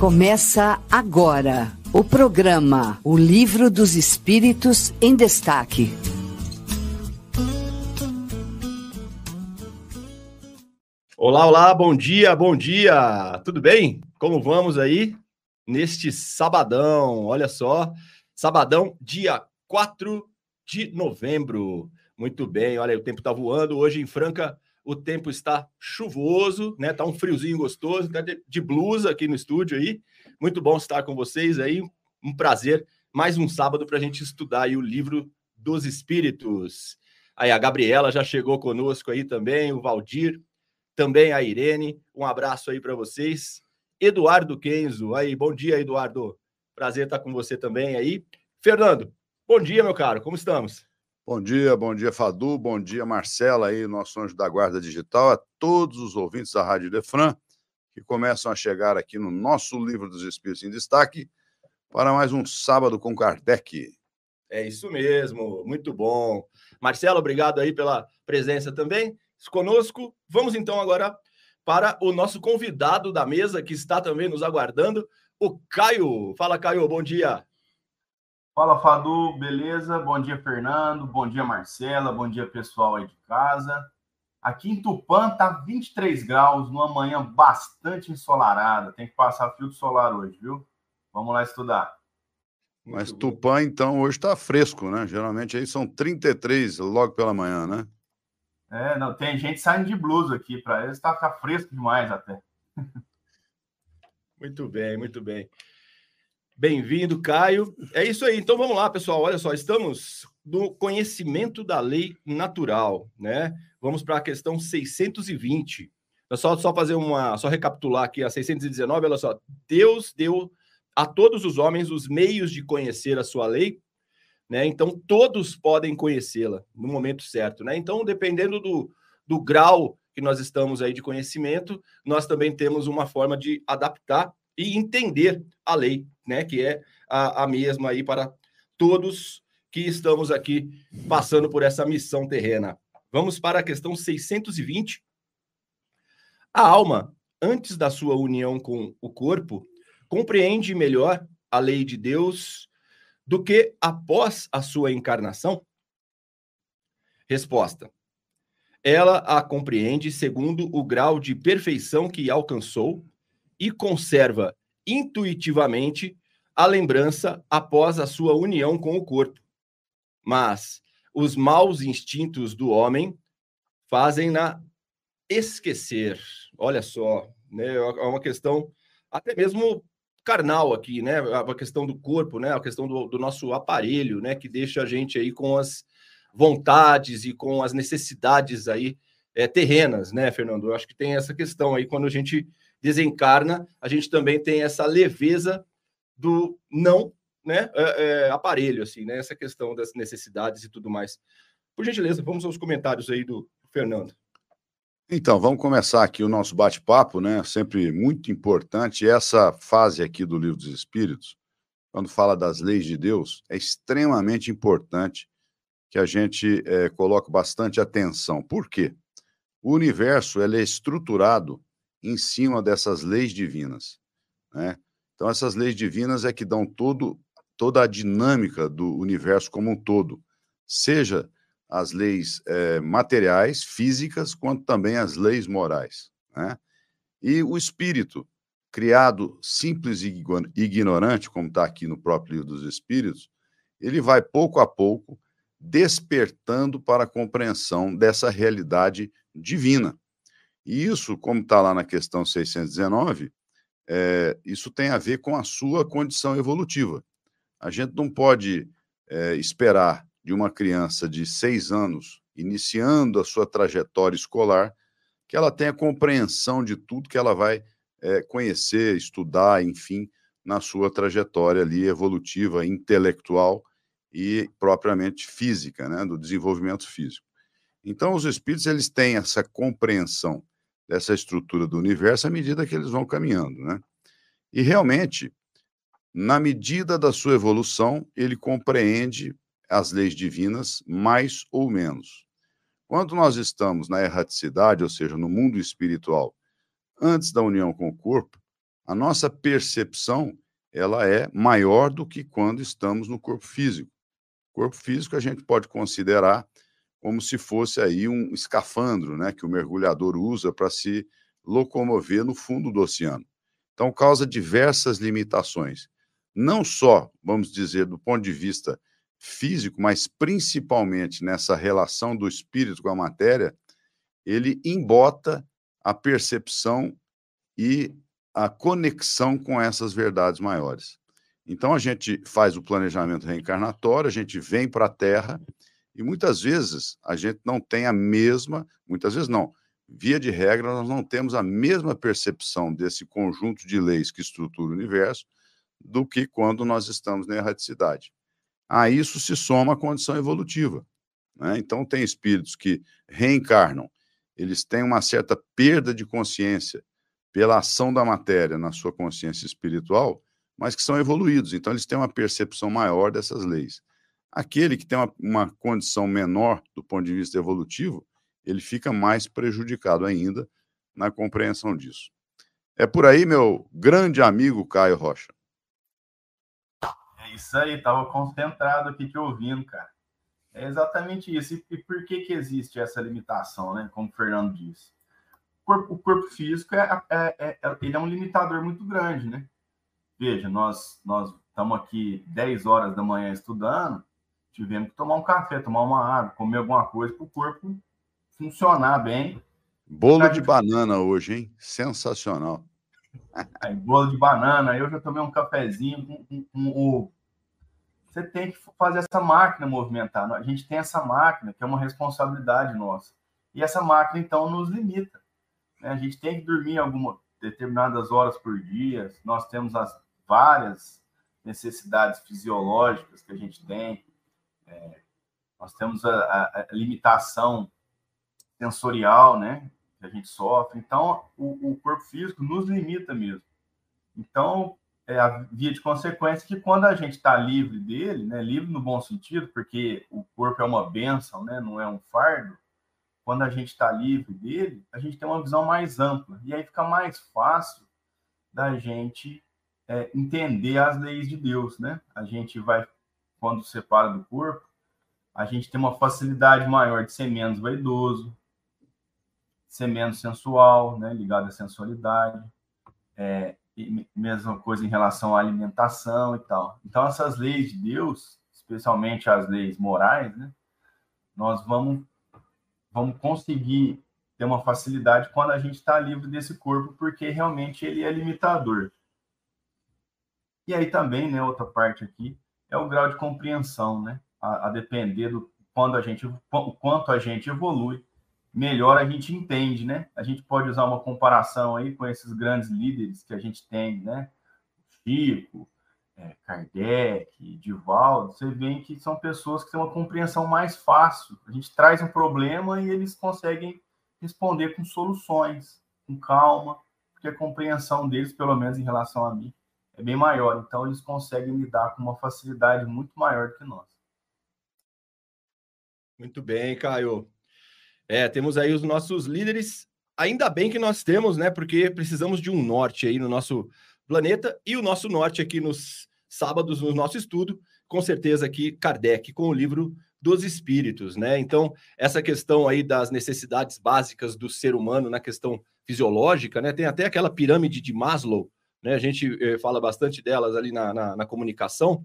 Começa agora o programa O Livro dos Espíritos em Destaque. Olá, olá, bom dia, bom dia. Tudo bem? Como vamos aí neste sabadão? Olha só, sabadão, dia 4 de novembro. Muito bem, olha, o tempo está voando. Hoje em Franca o tempo está chuvoso, né? Tá um friozinho gostoso, tá de blusa aqui no estúdio aí. Muito bom estar com vocês aí. Um prazer. Mais um sábado para a gente estudar aí o livro dos Espíritos. Aí a Gabriela já chegou conosco aí também, o Valdir, também a Irene. Um abraço aí para vocês. Eduardo Kenzo, aí, bom dia, Eduardo. Prazer estar com você também aí. Fernando, bom dia, meu caro, como estamos? Bom dia, bom dia, Fadu, bom dia, Marcela, aí, nosso anjo da Guarda Digital, a todos os ouvintes da Rádio Defran, que começam a chegar aqui no nosso Livro dos Espíritos em Destaque, para mais um Sábado com Kardec. É isso mesmo, muito bom. Marcelo, obrigado aí pela presença também conosco. Vamos então agora para o nosso convidado da mesa, que está também nos aguardando, o Caio. Fala, Caio, bom dia. Fala, Fadu, beleza? Bom dia, Fernando. Bom dia, Marcela. Bom dia, pessoal aí de casa. Aqui em Tupã tá 23 graus, numa manhã bastante ensolarada. Tem que passar filtro solar hoje, viu? Vamos lá estudar. Mas Tupã, então, hoje está fresco, né? Geralmente aí são 33 logo pela manhã, né? É, não, tem gente saindo de blusa aqui, para eles tá, tá fresco demais até. Muito bem, muito bem. Bem-vindo, Caio. É isso aí. Então vamos lá, pessoal. Olha só, estamos no conhecimento da lei natural, né? Vamos para a questão 620. É só, só fazer uma, só recapitular aqui a 619, olha só. Deus deu a todos os homens os meios de conhecer a sua lei, né? Então todos podem conhecê-la no momento certo, né? Então, dependendo do, do grau que nós estamos aí de conhecimento, nós também temos uma forma de adaptar e entender a lei, né? Que é a, a mesma aí para todos que estamos aqui passando por essa missão terrena. Vamos para a questão 620. A alma, antes da sua união com o corpo, compreende melhor a lei de Deus do que após a sua encarnação? Resposta: Ela a compreende segundo o grau de perfeição que alcançou e conserva intuitivamente a lembrança após a sua união com o corpo. Mas os maus instintos do homem fazem-na esquecer. Olha só, né? É uma questão até mesmo carnal aqui, né? A questão do corpo, né? A questão do, do nosso aparelho, né? Que deixa a gente aí com as vontades e com as necessidades aí é, terrenas, né, Fernando? Eu acho que tem essa questão aí quando a gente desencarna, a gente também tem essa leveza do não né, é, é, aparelho, assim, né? Essa questão das necessidades e tudo mais. Por gentileza, vamos aos comentários aí do Fernando. Então, vamos começar aqui o nosso bate-papo, né? Sempre muito importante. Essa fase aqui do Livro dos Espíritos, quando fala das leis de Deus, é extremamente importante que a gente é, coloque bastante atenção. Por quê? O universo ele é estruturado em cima dessas leis divinas. Né? Então, essas leis divinas é que dão todo, toda a dinâmica do universo como um todo, seja as leis é, materiais, físicas, quanto também as leis morais. Né? E o espírito, criado simples e ignorante, como está aqui no próprio livro dos Espíritos, ele vai pouco a pouco despertando para a compreensão dessa realidade divina. E isso, como está lá na questão 619, é, isso tem a ver com a sua condição evolutiva. A gente não pode é, esperar de uma criança de seis anos, iniciando a sua trajetória escolar, que ela tenha compreensão de tudo que ela vai é, conhecer, estudar, enfim, na sua trajetória ali evolutiva, intelectual e propriamente física, né, do desenvolvimento físico. Então, os espíritos eles têm essa compreensão dessa estrutura do universo à medida que eles vão caminhando, né? E realmente, na medida da sua evolução, ele compreende as leis divinas mais ou menos. Quando nós estamos na erraticidade, ou seja, no mundo espiritual, antes da união com o corpo, a nossa percepção ela é maior do que quando estamos no corpo físico. Corpo físico a gente pode considerar como se fosse aí um escafandro, né, que o mergulhador usa para se locomover no fundo do oceano. Então causa diversas limitações, não só, vamos dizer, do ponto de vista físico, mas principalmente nessa relação do espírito com a matéria, ele embota a percepção e a conexão com essas verdades maiores. Então a gente faz o planejamento reencarnatório, a gente vem para a Terra e muitas vezes a gente não tem a mesma, muitas vezes não, via de regra nós não temos a mesma percepção desse conjunto de leis que estrutura o universo do que quando nós estamos na erraticidade. A isso se soma a condição evolutiva. Né? Então tem espíritos que reencarnam, eles têm uma certa perda de consciência pela ação da matéria na sua consciência espiritual, mas que são evoluídos, então eles têm uma percepção maior dessas leis. Aquele que tem uma, uma condição menor do ponto de vista evolutivo, ele fica mais prejudicado ainda na compreensão disso. É por aí, meu grande amigo Caio Rocha. É isso aí, estava concentrado aqui te ouvindo, cara. É exatamente isso. E, por que, que existe essa limitação, né? Como o Fernando disse corpo, o corpo físico é, é, é, é, ele é um limitador muito grande, né? Veja, nós nós estamos aqui 10 horas da manhã estudando, tivemos que tomar um café, tomar uma água, comer alguma coisa para o corpo funcionar bem. Bolo de banana hoje, hein? Sensacional. Aí, bolo de banana, eu já tomei um cafezinho com, com, com ovo. Você tem que fazer essa máquina movimentar. A gente tem essa máquina, que é uma responsabilidade nossa. E essa máquina, então, nos limita. Né? A gente tem que dormir algumas determinadas horas por dia. Nós temos as várias necessidades fisiológicas que a gente tem. É, nós temos a, a, a, limitação sensorial, né? Que a gente sofre. Então, o, o corpo físico nos limita mesmo. Então, é a via de consequência que quando a gente está livre dele, né, livre no bom sentido, porque o corpo é uma benção, né, não é um fardo, quando a gente está livre dele, a gente tem uma visão mais ampla. E aí fica mais fácil da gente é, entender as leis de Deus, né? A gente vai, quando separa do corpo, a gente tem uma facilidade maior de ser menos vaidoso, ser menos sensual, né? Ligado à sensualidade. É, mesma coisa em relação à alimentação e tal. Então, essas leis de Deus, especialmente as leis morais, né? Nós vamos vamos conseguir ter uma facilidade quando a gente está livre desse corpo, porque realmente ele é limitador. E aí também, né, outra parte aqui, é o grau de compreensão, né? A, a depender do quando a gente, o quanto a gente evolui, melhor a gente entende, né? A gente pode usar uma comparação aí com esses grandes líderes que a gente tem, né? Chico, é, Kardec, Divaldo, você vê que são pessoas que têm uma compreensão mais fácil. A gente traz um problema e eles conseguem responder com soluções, com calma, porque a compreensão deles, pelo menos em relação a mim, é bem maior. Então, eles conseguem lidar com uma facilidade muito maior do que nós. Muito bem, Caio. É, temos aí os nossos líderes. Ainda bem que nós temos, né? Porque precisamos de um norte aí no nosso planeta e o nosso norte aqui nos sábados no nosso estudo, com certeza aqui Kardec com o livro dos espíritos, né? Então, essa questão aí das necessidades básicas do ser humano na questão fisiológica, né? Tem até aquela pirâmide de Maslow, né? A gente eh, fala bastante delas ali na, na, na comunicação.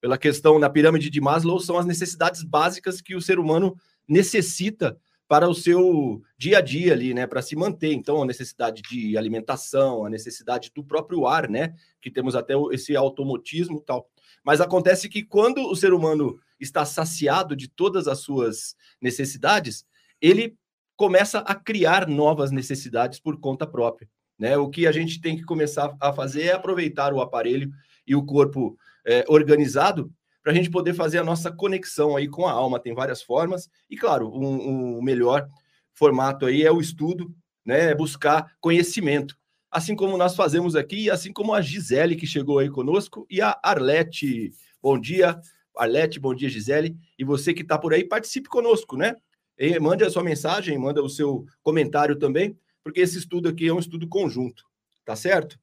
Pela questão na pirâmide de Maslow, são as necessidades básicas que o ser humano necessita para o seu dia a dia ali, né, para se manter. Então, a necessidade de alimentação, a necessidade do próprio ar, né, que temos até esse automotismo e tal. Mas acontece que quando o ser humano está saciado de todas as suas necessidades, ele começa a criar novas necessidades por conta própria, né? O que a gente tem que começar a fazer é aproveitar o aparelho e o corpo é, organizado para a gente poder fazer a nossa conexão aí com a alma. Tem várias formas, e claro, um, um melhor formato aí é o estudo, né? É buscar conhecimento. Assim como nós fazemos aqui, assim como a Gisele, que chegou aí conosco, e a Arlete. Bom dia, Arlete, bom dia, Gisele. E você que está por aí, participe conosco, né? E mande a sua mensagem, manda o seu comentário também, porque esse estudo aqui é um estudo conjunto, tá certo?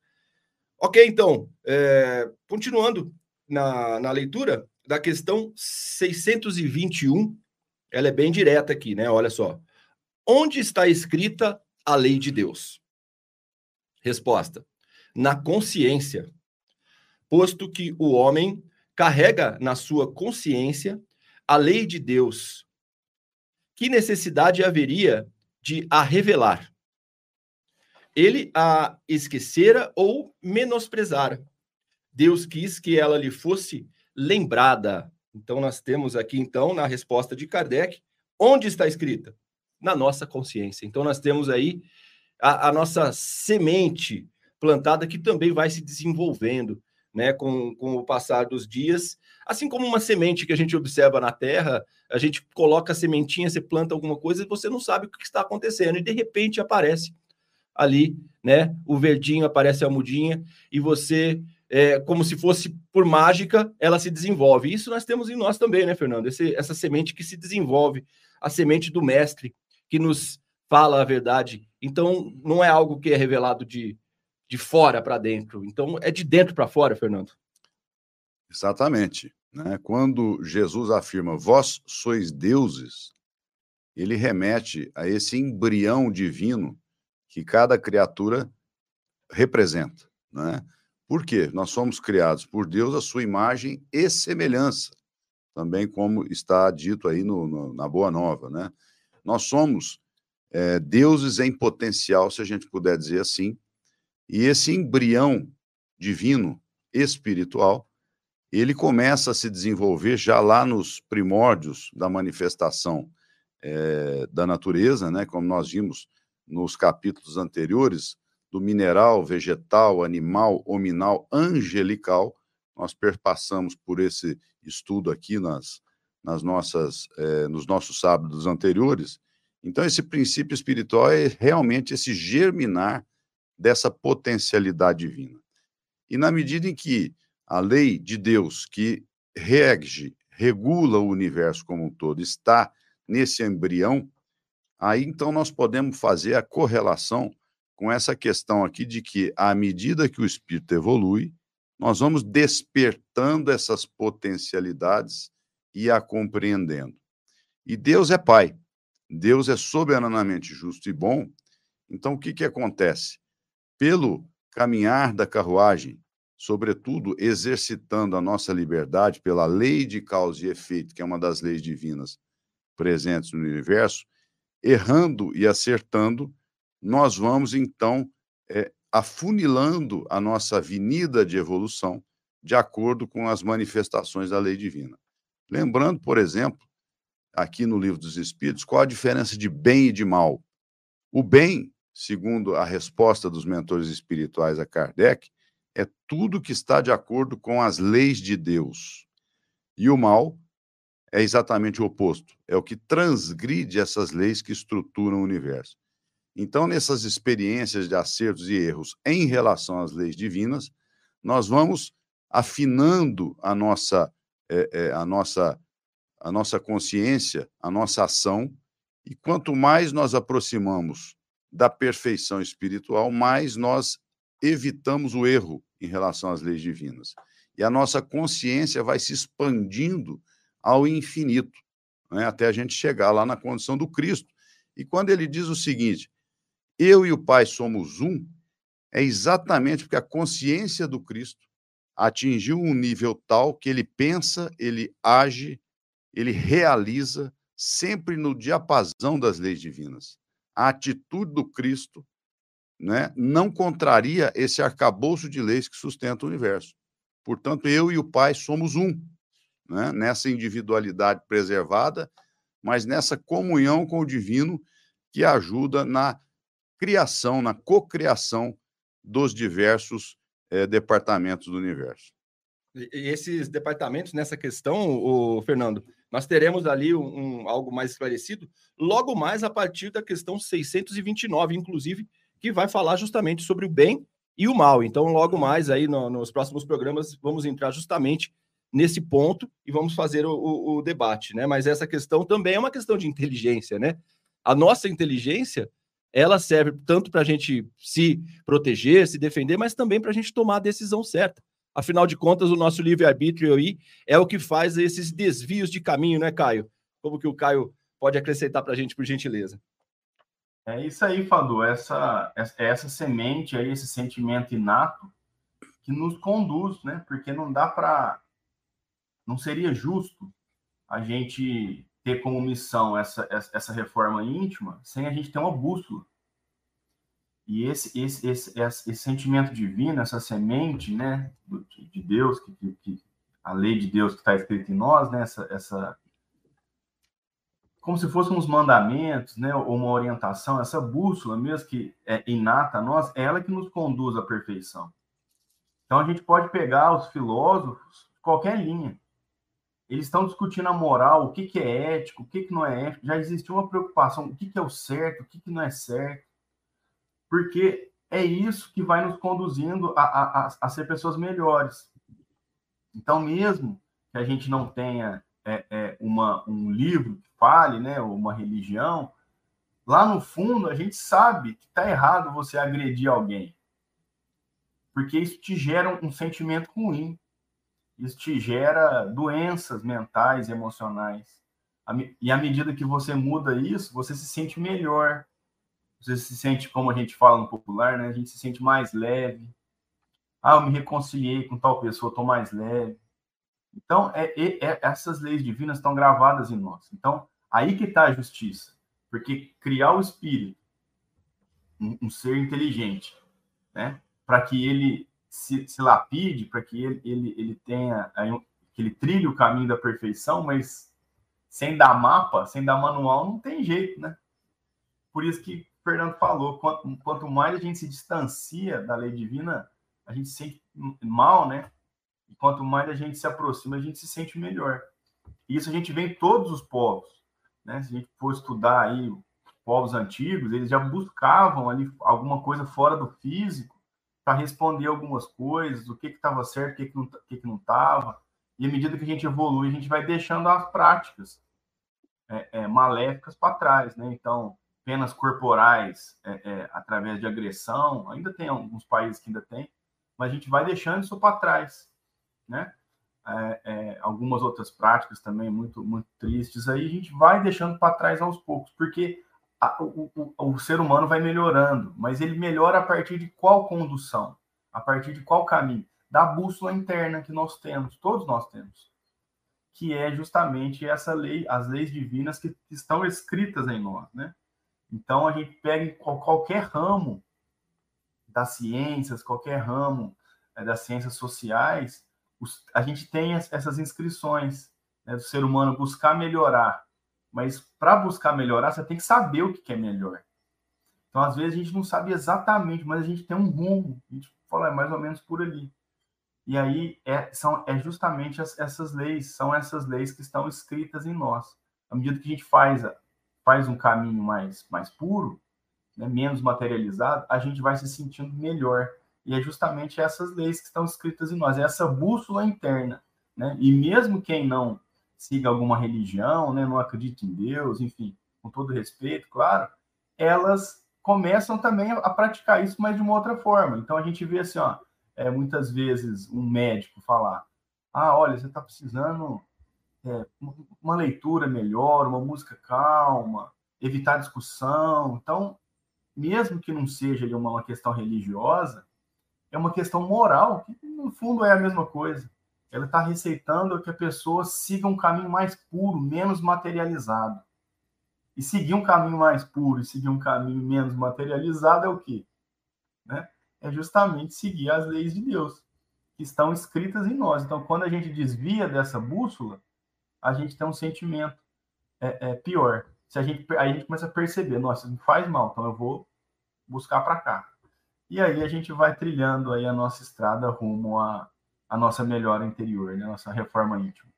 Ok, então, é, continuando na, na leitura da questão 621, ela é bem direta aqui, né? Olha só. Onde está escrita a lei de Deus? Resposta: na consciência, posto que o homem carrega na sua consciência a lei de Deus. Que necessidade haveria de a revelar? Ele a esquecera ou menosprezara. Deus quis que ela lhe fosse lembrada. Então, nós temos aqui, então, na resposta de Kardec, onde está escrita? Na nossa consciência. Então, nós temos aí a, a nossa semente plantada que também vai se desenvolvendo né, com, com o passar dos dias. Assim como uma semente que a gente observa na terra, a gente coloca a sementinha, você planta alguma coisa e você não sabe o que está acontecendo, e de repente aparece ali, né? O verdinho aparece a mudinha, e você é, como se fosse por mágica, ela se desenvolve. Isso nós temos em nós também, né, Fernando? Esse, essa semente que se desenvolve, a semente do mestre, que nos fala a verdade. Então, não é algo que é revelado de, de fora para dentro. Então, é de dentro para fora, Fernando. Exatamente. Né? Quando Jesus afirma, vós sois deuses, ele remete a esse embrião divino que cada criatura representa. Né? Por quê? Nós somos criados por Deus a sua imagem e semelhança, também como está dito aí no, no, na Boa Nova, né? Nós somos é, deuses em potencial, se a gente puder dizer assim, e esse embrião divino, espiritual, ele começa a se desenvolver já lá nos primórdios da manifestação é, da natureza, né? Como nós vimos nos capítulos anteriores, do mineral, vegetal, animal, hominal, angelical. Nós perpassamos por esse estudo aqui nas, nas nossas, eh, nos nossos sábados anteriores. Então, esse princípio espiritual é realmente esse germinar dessa potencialidade divina. E na medida em que a lei de Deus, que rege, regula o universo como um todo, está nesse embrião, aí então nós podemos fazer a correlação com essa questão aqui de que, à medida que o espírito evolui, nós vamos despertando essas potencialidades e a compreendendo. E Deus é Pai, Deus é soberanamente justo e bom. Então, o que, que acontece? Pelo caminhar da carruagem, sobretudo exercitando a nossa liberdade pela lei de causa e efeito, que é uma das leis divinas presentes no universo, errando e acertando, nós vamos, então, é, afunilando a nossa avenida de evolução de acordo com as manifestações da lei divina. Lembrando, por exemplo, aqui no Livro dos Espíritos, qual a diferença de bem e de mal. O bem, segundo a resposta dos mentores espirituais a Kardec, é tudo que está de acordo com as leis de Deus. E o mal é exatamente o oposto, é o que transgride essas leis que estruturam o universo. Então, nessas experiências de acertos e erros em relação às leis divinas, nós vamos afinando a nossa, é, é, a nossa, a nossa consciência, a nossa ação, e quanto mais nós aproximamos da perfeição espiritual, mais nós evitamos o erro em relação às leis divinas. E a nossa consciência vai se expandindo ao infinito, né, até a gente chegar lá na condição do Cristo. E quando ele diz o seguinte: eu e o Pai somos um, é exatamente porque a consciência do Cristo atingiu um nível tal que ele pensa, ele age, ele realiza sempre no diapasão das leis divinas. A atitude do Cristo né, não contraria esse arcabouço de leis que sustenta o universo. Portanto, eu e o Pai somos um, né, nessa individualidade preservada, mas nessa comunhão com o divino que ajuda na criação, na cocriação dos diversos é, departamentos do universo. E, esses departamentos, nessa questão, o Fernando, nós teremos ali um, um, algo mais esclarecido logo mais a partir da questão 629, inclusive, que vai falar justamente sobre o bem e o mal. Então, logo mais aí no, nos próximos programas, vamos entrar justamente nesse ponto e vamos fazer o, o, o, debate, né? Mas essa questão também é uma questão de inteligência, né? A nossa inteligência ela serve tanto para a gente se proteger, se defender, mas também para a gente tomar a decisão certa. Afinal de contas, o nosso livre-arbítrio aí é o que faz esses desvios de caminho, né, Caio? Como que o Caio pode acrescentar para a gente, por gentileza? É isso aí, Fadu. Essa, essa semente aí, esse sentimento inato que nos conduz, né? Porque não dá para. Não seria justo a gente ter como missão essa, essa reforma íntima sem a gente ter uma bússola. E esse, esse, esse, esse, sentimento divino, essa semente né, de Deus, que, que, a lei de Deus que está escrita em nós, né, essa, essa, como se fossem uns mandamentos, né, ou uma orientação, essa bússola mesmo que é inata a nós, é ela que nos conduz à perfeição. Então a gente pode pegar os filósofos, qualquer linha, eles estão discutindo a moral, o que, que é ético, o que, que não é ético. Já existe uma preocupação, o que, que é o certo, o que, que não é certo. Porque é isso que vai nos conduzindo a, a, a, a ser pessoas melhores. Então, mesmo que a gente não tenha é, é, uma, um livro que fale, né, ou uma religião, lá no fundo a gente sabe que está errado você agredir alguém. Porque isso te gera um sentimento ruim isso te gera doenças mentais e emocionais. E à medida que você muda isso, você se sente melhor. Você se sente, como a gente fala no popular, né? A gente se sente mais leve. Ah, eu me reconciliei com tal pessoa, estou mais leve. Então, é, é, é, essas leis divinas estão gravadas em nós. Então, aí que está a justiça. Porque criar o espírito, um, um ser inteligente, né? Para que ele se, se lapide para que ele, ele, ele tenha, que ele trilhe o caminho da perfeição, mas sem dar mapa, sem dar manual, não tem jeito, né? Por isso que o Fernando falou, quanto, quanto mais a gente se distancia da lei divina, a gente se sente mal, né? E quanto mais a gente se aproxima, a gente se sente melhor. E isso a gente vê em todos os povos, né? Se a gente for estudar aí povos antigos, eles já buscavam ali alguma coisa fora do físico para responder algumas coisas, o que estava certo, o que, que não que que não estava. E à medida que a gente evolui, a gente vai deixando as práticas é, é, maléficas para trás, né? Então, penas corporais é, é, através de agressão, ainda tem alguns países que ainda tem, mas a gente vai deixando isso para trás, né? É, é, algumas outras práticas também muito muito tristes aí a gente vai deixando para trás aos poucos, porque o, o, o, ser humano vai melhorando, mas ele melhora a partir de qual condução? A partir de qual caminho? Da bússola interna que nós temos, todos nós temos, que é justamente essa lei, as leis divinas que estão escritas em nós, né? Então a gente pega qualquer ramo das ciências, qualquer ramo é, das ciências sociais, a gente tem essas inscrições né, do ser humano buscar melhorar mas para buscar melhorar, você tem que saber o que é melhor. Então, às vezes, a gente não sabe exatamente, mas a gente tem um rumo. A gente fala, é mais ou menos por ali. E aí é, são, é justamente as, essas leis, são essas leis que estão escritas em nós. À medida que a gente faz, faz um caminho mais, mais puro, né, menos materializado, a gente vai se sentindo melhor. E é justamente essas leis que estão escritas em nós, é essa bússola interna. Né? E mesmo quem não siga alguma religião, né, não acredita em Deus, enfim, com todo respeito, claro, elas começam também a praticar isso, mas de uma outra forma. Então a gente vê assim, ó, é, muitas vezes um médico falar: ah, olha, você está precisando é, uma leitura melhor, uma música calma, evitar discussão. Então, mesmo que não seja uma, uma questão religiosa, é uma questão moral, que no fundo é a mesma coisa ela está receitando que a pessoa siga um caminho mais puro, menos materializado. E seguir um caminho mais puro e seguir um caminho menos materializado é o quê? Né? É justamente seguir as leis de Deus, que estão escritas em nós. Então, quando a gente desvia dessa bússola, a gente tem um sentimento é, é, pior. Se a gente, aí a gente começa a perceber, nossa, isso me faz mal, então eu vou buscar para cá. E aí a gente vai trilhando aí a nossa estrada rumo a, a nossa melhora interior, né? a nossa reforma íntima.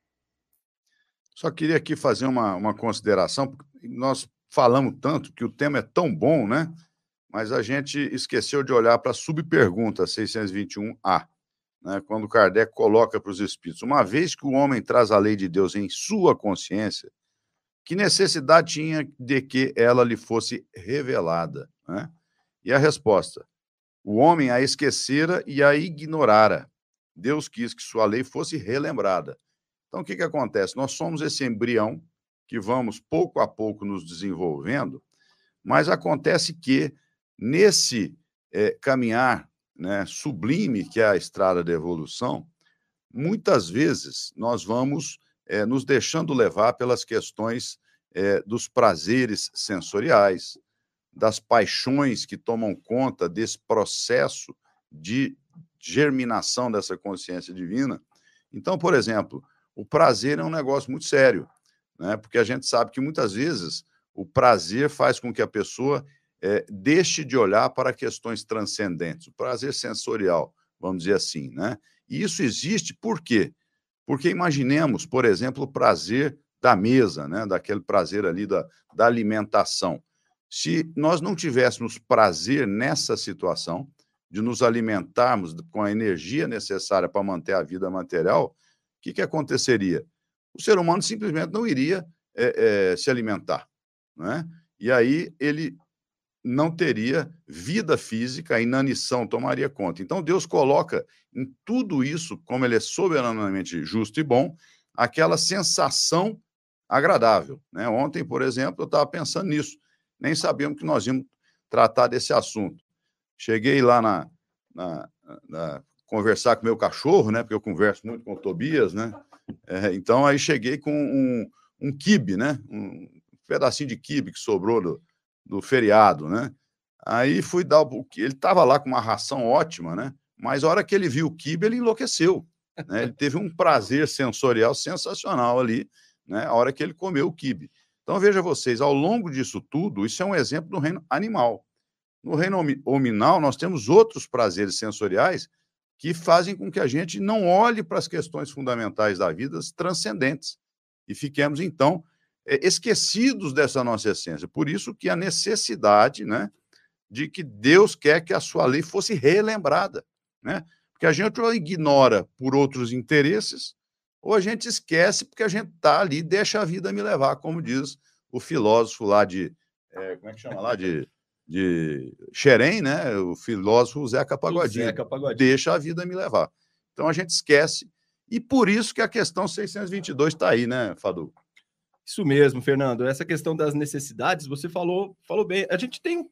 Só queria aqui fazer uma, uma consideração, porque nós falamos tanto que o tema é tão bom, né? Mas a gente esqueceu de olhar para a subpergunta 621A, né? quando Kardec coloca para os espíritos: uma vez que o homem traz a lei de Deus em sua consciência, que necessidade tinha de que ela lhe fosse revelada? Né? E a resposta: o homem a esquecera e a ignorara. Deus quis que sua lei fosse relembrada. Então, o que, que acontece? Nós somos esse embrião que vamos pouco a pouco nos desenvolvendo, mas acontece que nesse é, caminhar né, sublime que é a estrada da evolução, muitas vezes nós vamos é, nos deixando levar pelas questões é, dos prazeres sensoriais, das paixões que tomam conta desse processo de germinação dessa consciência divina. Então, por exemplo, o prazer é um negócio muito sério, né? porque a gente sabe que muitas vezes o prazer faz com que a pessoa é, deixe de olhar para questões transcendentes, o prazer sensorial, vamos dizer assim. Né? E isso existe por quê? Porque imaginemos, por exemplo, o prazer da mesa, né? daquele prazer ali da, da alimentação. Se nós não tivéssemos prazer nessa situação, de nos alimentarmos com a energia necessária para manter a vida material, o que, que aconteceria? O ser humano simplesmente não iria é, é, se alimentar. Né? E aí ele não teria vida física, a inanição tomaria conta. Então Deus coloca em tudo isso, como ele é soberanamente justo e bom, aquela sensação agradável. Né? Ontem, por exemplo, eu estava pensando nisso nem sabíamos que nós íamos tratar desse assunto. Cheguei lá na, na, na conversar com meu cachorro, né? Porque eu converso muito com o Tobias, né? É, então aí cheguei com um, um quibe, né? Um pedacinho de quibe que sobrou do, do feriado, né? Aí fui dar o ele estava lá com uma ração ótima, né? Mas a hora que ele viu o quibe, ele enlouqueceu. Né? Ele teve um prazer sensorial sensacional ali, né? A hora que ele comeu o quibe. Então, veja vocês, ao longo disso tudo, isso é um exemplo do reino animal. No reino hominal, nós temos outros prazeres sensoriais que fazem com que a gente não olhe para as questões fundamentais da vida, transcendentes, e fiquemos, então, é, esquecidos dessa nossa essência. Por isso que a necessidade né, de que Deus quer que a sua lei fosse relembrada. Né? Porque a gente ou ignora por outros interesses, ou a gente esquece porque a gente está ali, deixa a vida me levar, como diz o filósofo lá de. É, como é que chama lá? De, de Xerém, né? O filósofo Zeca Pagodinho. Zeca Pagodinho. Deixa a vida me levar. Então a gente esquece. E por isso que a questão 622 está aí, né, Fadu? Isso mesmo, Fernando. Essa questão das necessidades, você falou, falou bem. A gente tem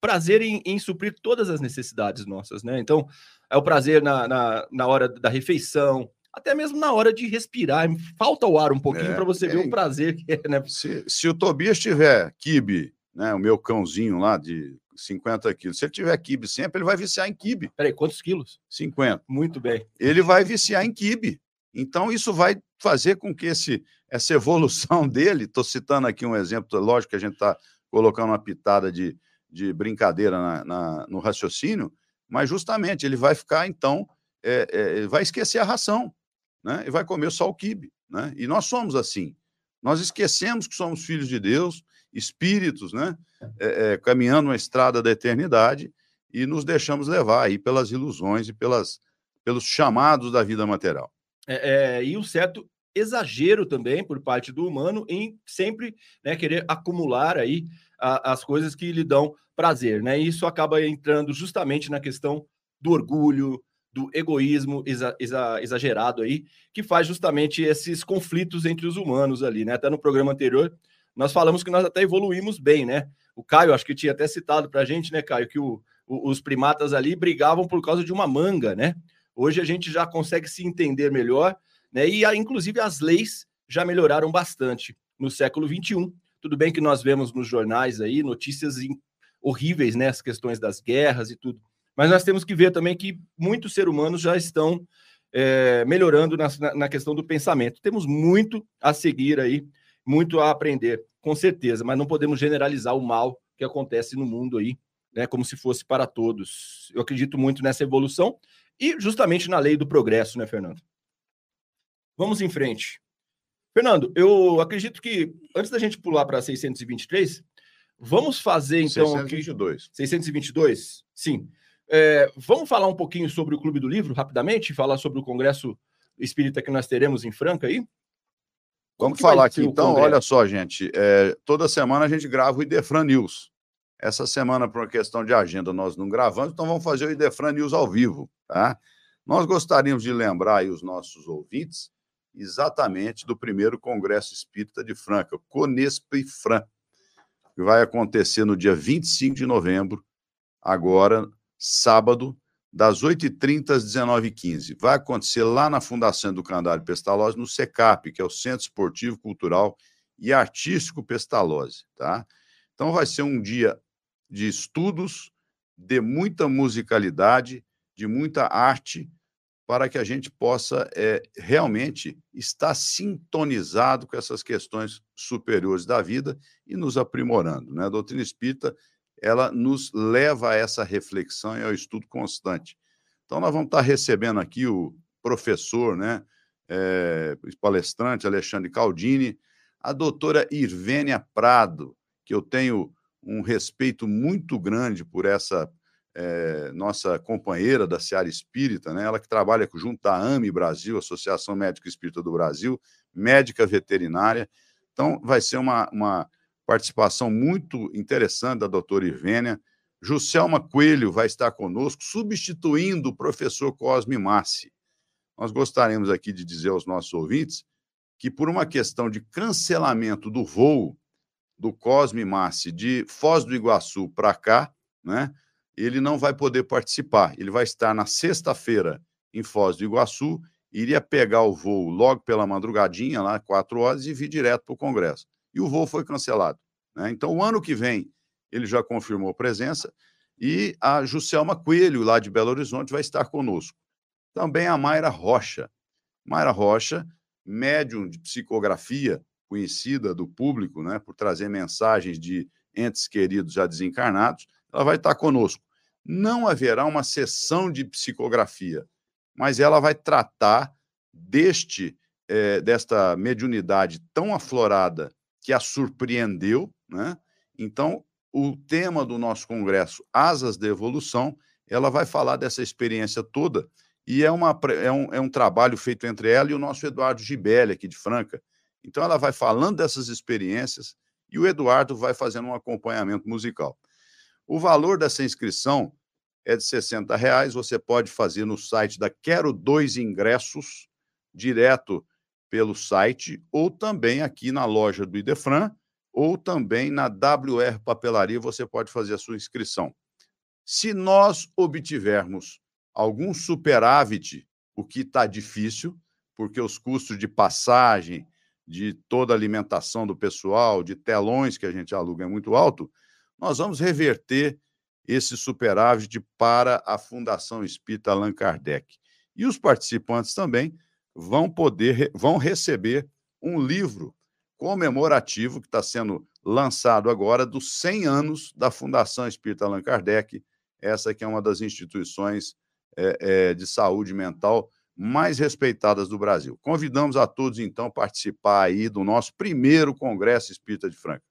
prazer em, em, suprir todas as necessidades nossas, né? Então, é o prazer na, na, na hora da refeição, até mesmo na hora de respirar. Falta o ar um pouquinho é, para você é, ver o prazer que é, né? Se, se o Tobias tiver kibe, né, o meu cãozinho lá de 50 quilos, se ele tiver kibe sempre, ele vai viciar em kibe. Peraí, quantos quilos? 50. Muito bem. Ele vai viciar em kibe. Então, isso vai fazer com que esse, essa evolução dele, estou citando aqui um exemplo, lógico que a gente está colocando uma pitada de, de brincadeira na, na, no raciocínio, mas justamente ele vai ficar, então, é, é, vai esquecer a ração né? e vai comer só o quibe. Né? E nós somos assim. Nós esquecemos que somos filhos de Deus, espíritos, né? É, é, caminhando uma estrada da eternidade e nos deixamos levar aí pelas ilusões e pelas, pelos chamados da vida material. É, é e um certo exagero também por parte do humano em sempre né, querer acumular aí a, as coisas que lhe dão prazer, né? E isso acaba entrando justamente na questão do orgulho, do egoísmo exa, exa, exagerado aí, que faz justamente esses conflitos entre os humanos ali, né? Até no programa anterior, nós falamos que nós até evoluímos bem, né? O Caio, acho que tinha até citado para a gente, né, Caio, que o, o, os primatas ali brigavam por causa de uma manga, né? Hoje a gente já consegue se entender melhor, né? E inclusive as leis já melhoraram bastante no século XXI. Tudo bem que nós vemos nos jornais aí notícias horríveis, né? As questões das guerras e tudo. Mas nós temos que ver também que muitos seres humanos já estão é, melhorando na, na questão do pensamento. Temos muito a seguir aí, muito a aprender, com certeza, mas não podemos generalizar o mal que acontece no mundo aí, né, como se fosse para todos. Eu acredito muito nessa evolução e justamente na lei do progresso, né, Fernando? Vamos em frente. Fernando, eu acredito que antes da gente pular para 623, vamos fazer então 622. Aqui... 622? Sim. É, vamos falar um pouquinho sobre o Clube do Livro, rapidamente? Falar sobre o Congresso Espírita que nós teremos em Franca aí? Vamos falar aqui, então. Olha só, gente. É, toda semana a gente grava o Idefran News. Essa semana, por uma questão de agenda, nós não gravamos, então vamos fazer o Idefran News ao vivo, tá? Nós gostaríamos de lembrar aí os nossos ouvintes exatamente do primeiro Congresso Espírita de Franca, Fran, que vai acontecer no dia 25 de novembro, agora, sábado, das 8h30 às 19h15. Vai acontecer lá na Fundação do Candário Pestalozzi, no SECAP, que é o Centro Esportivo, Cultural e Artístico Pestalozzi, tá? Então vai ser um dia de estudos, de muita musicalidade, de muita arte, para que a gente possa é, realmente estar sintonizado com essas questões superiores da vida e nos aprimorando. Né? A doutrina espírita ela nos leva a essa reflexão e ao estudo constante. Então, nós vamos estar recebendo aqui o professor, né, é, palestrante Alexandre Caldini, a doutora Irvênia Prado, que eu tenho um respeito muito grande por essa é, nossa companheira da Seara Espírita, né, ela que trabalha junto à AME Brasil, Associação Médica Espírita do Brasil, médica veterinária. Então, vai ser uma, uma participação muito interessante da doutora Irvênia. Juscelma Coelho vai estar conosco, substituindo o professor Cosme Massi. Nós gostaríamos aqui de dizer aos nossos ouvintes que, por uma questão de cancelamento do voo do Cosme Massi de Foz do Iguaçu para cá, né, ele não vai poder participar. Ele vai estar na sexta-feira em Foz do Iguaçu, iria pegar o voo logo pela madrugadinha, lá, quatro horas, e vir direto para o Congresso e o voo foi cancelado. Né? Então, o ano que vem, ele já confirmou presença e a Juscelma Coelho, lá de Belo Horizonte, vai estar conosco. Também a Mayra Rocha. Mayra Rocha, médium de psicografia, conhecida do público, né, por trazer mensagens de entes queridos já desencarnados, ela vai estar conosco. Não haverá uma sessão de psicografia, mas ela vai tratar deste é, desta mediunidade tão aflorada que a surpreendeu, né? Então, o tema do nosso congresso, Asas da Evolução, ela vai falar dessa experiência toda e é, uma, é, um, é um trabalho feito entre ela e o nosso Eduardo Gibelli, aqui de Franca. Então, ela vai falando dessas experiências e o Eduardo vai fazendo um acompanhamento musical. O valor dessa inscrição é de 60 reais. Você pode fazer no site da Quero Dois Ingressos, direto pelo site ou também aqui na loja do Idefran ou também na WR Papelaria você pode fazer a sua inscrição. Se nós obtivermos algum superávit, o que está difícil, porque os custos de passagem, de toda a alimentação do pessoal, de telões que a gente aluga é muito alto, nós vamos reverter esse superávit para a Fundação Espírita Allan Kardec. E os participantes também vão poder, vão receber um livro comemorativo que está sendo lançado agora dos 100 anos da Fundação Espírita Allan Kardec, essa que é uma das instituições é, é, de saúde mental mais respeitadas do Brasil. Convidamos a todos, então, a participar aí do nosso primeiro Congresso Espírita de Franca.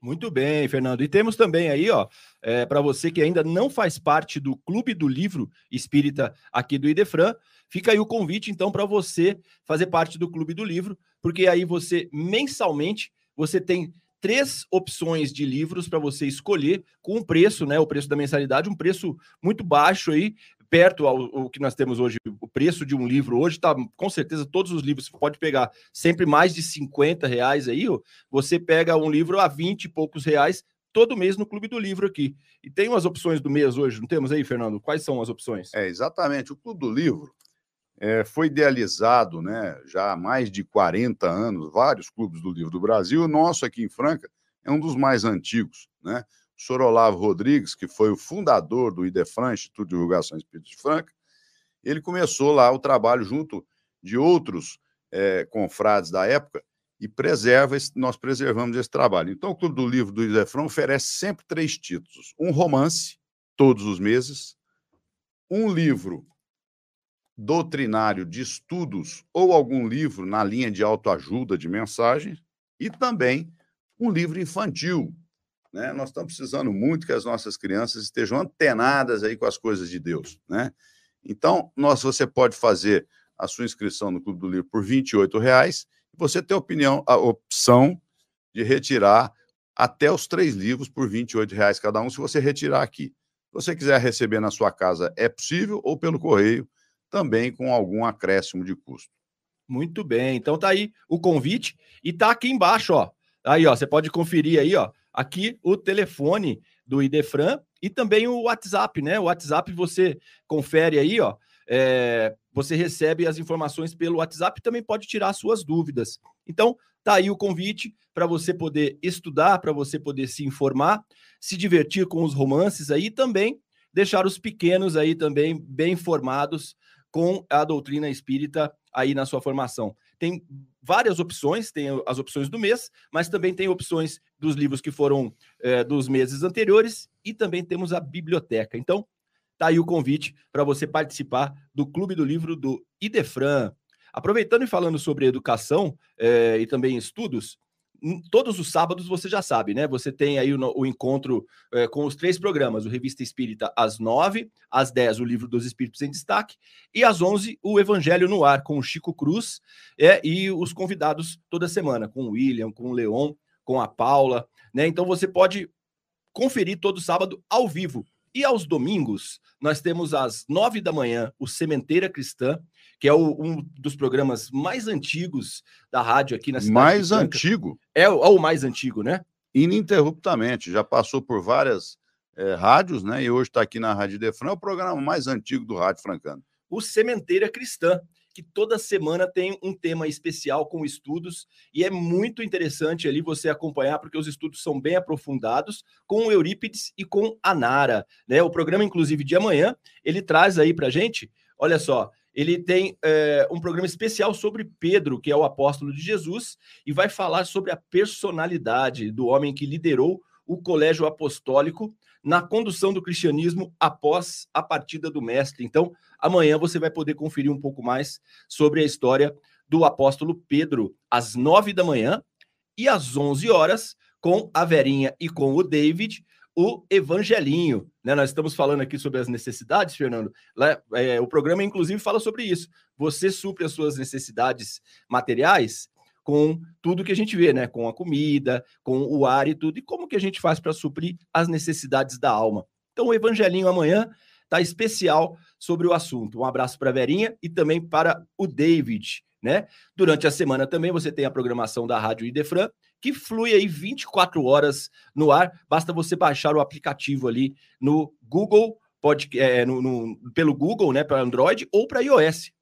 Muito bem, Fernando. E temos também aí, ó, é, para você que ainda não faz parte do Clube do Livro Espírita aqui do Idefran, fica aí o convite, então, para você fazer parte do Clube do Livro, porque aí você, mensalmente, você tem três opções de livros para você escolher com um preço, né? O preço da mensalidade, um preço muito baixo aí, perto ao, ao, que nós temos hoje, o preço de um livro hoje está, com certeza, todos os livros você pode pegar sempre mais de 50 reais aí, ó, você pega um livro a 20 e poucos reais todo mês no Clube do Livro aqui. E tem umas opções do mês hoje, não temos aí, Fernando? Quais são as opções? É, exatamente. O Clube do Livro é, foi idealizado né, já há mais de 40 anos, vários clubes do livro do Brasil. O nosso aqui em Franca é um dos mais antigos, né? senhor Olavo Rodrigues, que foi o fundador do IDEFRAN, Instituto de Divulgação Espírita de Franca, ele começou lá o trabalho junto de outros é, confrades da época e preserva esse, nós preservamos esse trabalho. Então, o Clube do Livro do IDEFRAN oferece sempre três títulos: um romance, todos os meses, um livro doutrinário de estudos ou algum livro na linha de autoajuda de mensagens e também um livro infantil, né? Nós estamos precisando muito que as nossas crianças estejam antenadas aí com as coisas de Deus. Né? Então, nós, você pode fazer a sua inscrição no Clube do Livro por R$ 28,00 e você tem a, opinião, a opção de retirar até os três livros por R$ 28,00 cada um, se você retirar aqui. Se você quiser receber na sua casa, é possível, ou pelo correio, também com algum acréscimo de custo. Muito bem. Então tá aí o convite e tá aqui embaixo, ó. Aí, ó, você pode conferir aí, ó, aqui o telefone do Idefran e também o WhatsApp, né? O WhatsApp você confere aí, ó. É, você recebe as informações pelo WhatsApp e também pode tirar suas dúvidas. Então, tá aí o convite para você poder estudar, para você poder se informar, se divertir com os romances aí e também deixar os pequenos aí também bem informados com a doutrina espírita aí na sua formação. Tem várias opções, tem as opções do mês, mas também tem opções dos livros que foram é, dos meses anteriores e também temos a biblioteca. Então, tá aí o convite para você participar do Clube do Livro do Idefran. Aproveitando e falando sobre educação é, e também estudos, todos os sábados você já sabe, né? Você tem aí o, o encontro é, com os três programas: o Revista Espírita às nove, às dez, o Livro dos Espíritos em Destaque, e às onze, o Evangelho no Ar, com o Chico Cruz é, e os convidados toda semana, com o William, com o Leon, com a Paula, né? Então você pode conferir todo sábado ao vivo. E aos domingos, nós temos às nove da manhã o Sementeira Cristã, que é o, um dos programas mais antigos da rádio aqui na cidade. Mais antigo. É, é, o mais antigo, né? Ininterruptamente. Já passou por várias é, rádios, né? E hoje está aqui na Rádio Defran, é o programa mais antigo do Rádio Francano. O Sementeira Cristã, que toda semana tem um tema especial com estudos e é muito interessante ali você acompanhar porque os estudos são bem aprofundados com o Eurípides e com a Nara, né? O programa inclusive de amanhã, ele traz aí pra gente, olha só, ele tem é, um programa especial sobre Pedro, que é o apóstolo de Jesus, e vai falar sobre a personalidade do homem que liderou o colégio apostólico na condução do cristianismo após a partida do mestre. Então, amanhã você vai poder conferir um pouco mais sobre a história do apóstolo Pedro, às nove da manhã e às onze horas, com a Verinha e com o David, o Evangelinho. Né? Nós estamos falando aqui sobre as necessidades, Fernando. É, o programa, inclusive, fala sobre isso. Você supre as suas necessidades materiais com tudo que a gente vê, né? Com a comida, com o ar e tudo. E como que a gente faz para suprir as necessidades da alma? Então, o Evangelinho amanhã está especial sobre o assunto. Um abraço para a Verinha e também para o David, né? Durante a semana também você tem a programação da Rádio Idefran que flui aí 24 horas no ar. Basta você baixar o aplicativo ali no Google, pode, é, no, no, pelo Google, né, para Android ou para iOS.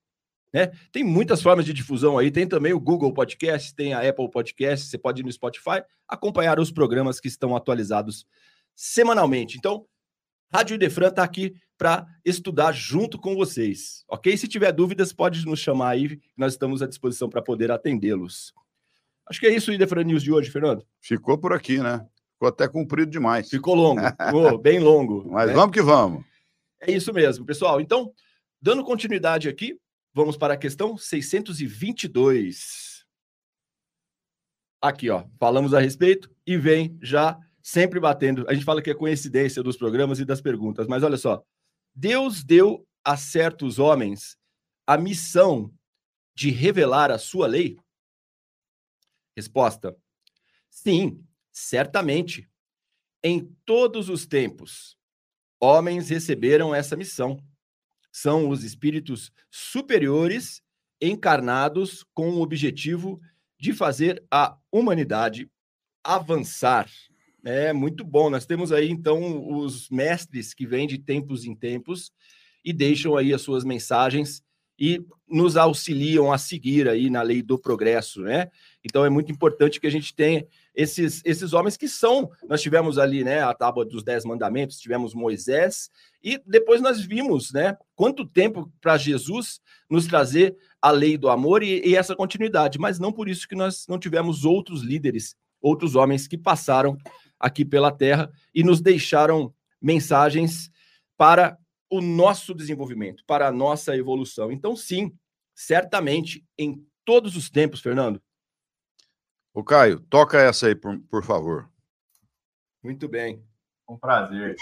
Né? Tem muitas formas de difusão aí, tem também o Google Podcast, tem a Apple Podcast, você pode ir no Spotify acompanhar os programas que estão atualizados semanalmente. Então, Rádio Idefran está aqui para estudar junto com vocês, ok? Se tiver dúvidas, pode nos chamar aí, nós estamos à disposição para poder atendê-los. Acho que é isso Idefran News de hoje, Fernando. Ficou por aqui, né? Ficou até comprido demais. Ficou longo, ficou bem longo. Mas né? vamos que vamos. É isso mesmo, pessoal. Então, dando continuidade aqui, vamos para a questão 622. Aqui, ó, falamos a respeito e vem já sempre batendo. A gente fala que é coincidência dos programas e das perguntas, mas olha só. Deus deu a certos homens a missão de revelar a sua lei? Resposta: Sim, certamente. Em todos os tempos, homens receberam essa missão. São os espíritos superiores encarnados com o objetivo de fazer a humanidade avançar. É muito bom. Nós temos aí então os mestres que vêm de tempos em tempos e deixam aí as suas mensagens e nos auxiliam a seguir aí na lei do progresso, né? Então é muito importante que a gente tenha esses, esses homens que são. Nós tivemos ali, né, a tábua dos dez mandamentos, tivemos Moisés, e depois nós vimos, né, quanto tempo para Jesus nos trazer a lei do amor e, e essa continuidade, mas não por isso que nós não tivemos outros líderes, outros homens que passaram aqui pela terra e nos deixaram mensagens para o nosso desenvolvimento, para a nossa evolução. Então, sim, certamente, em todos os tempos, Fernando. O Caio, toca essa aí, por, por favor. Muito bem. Um prazer.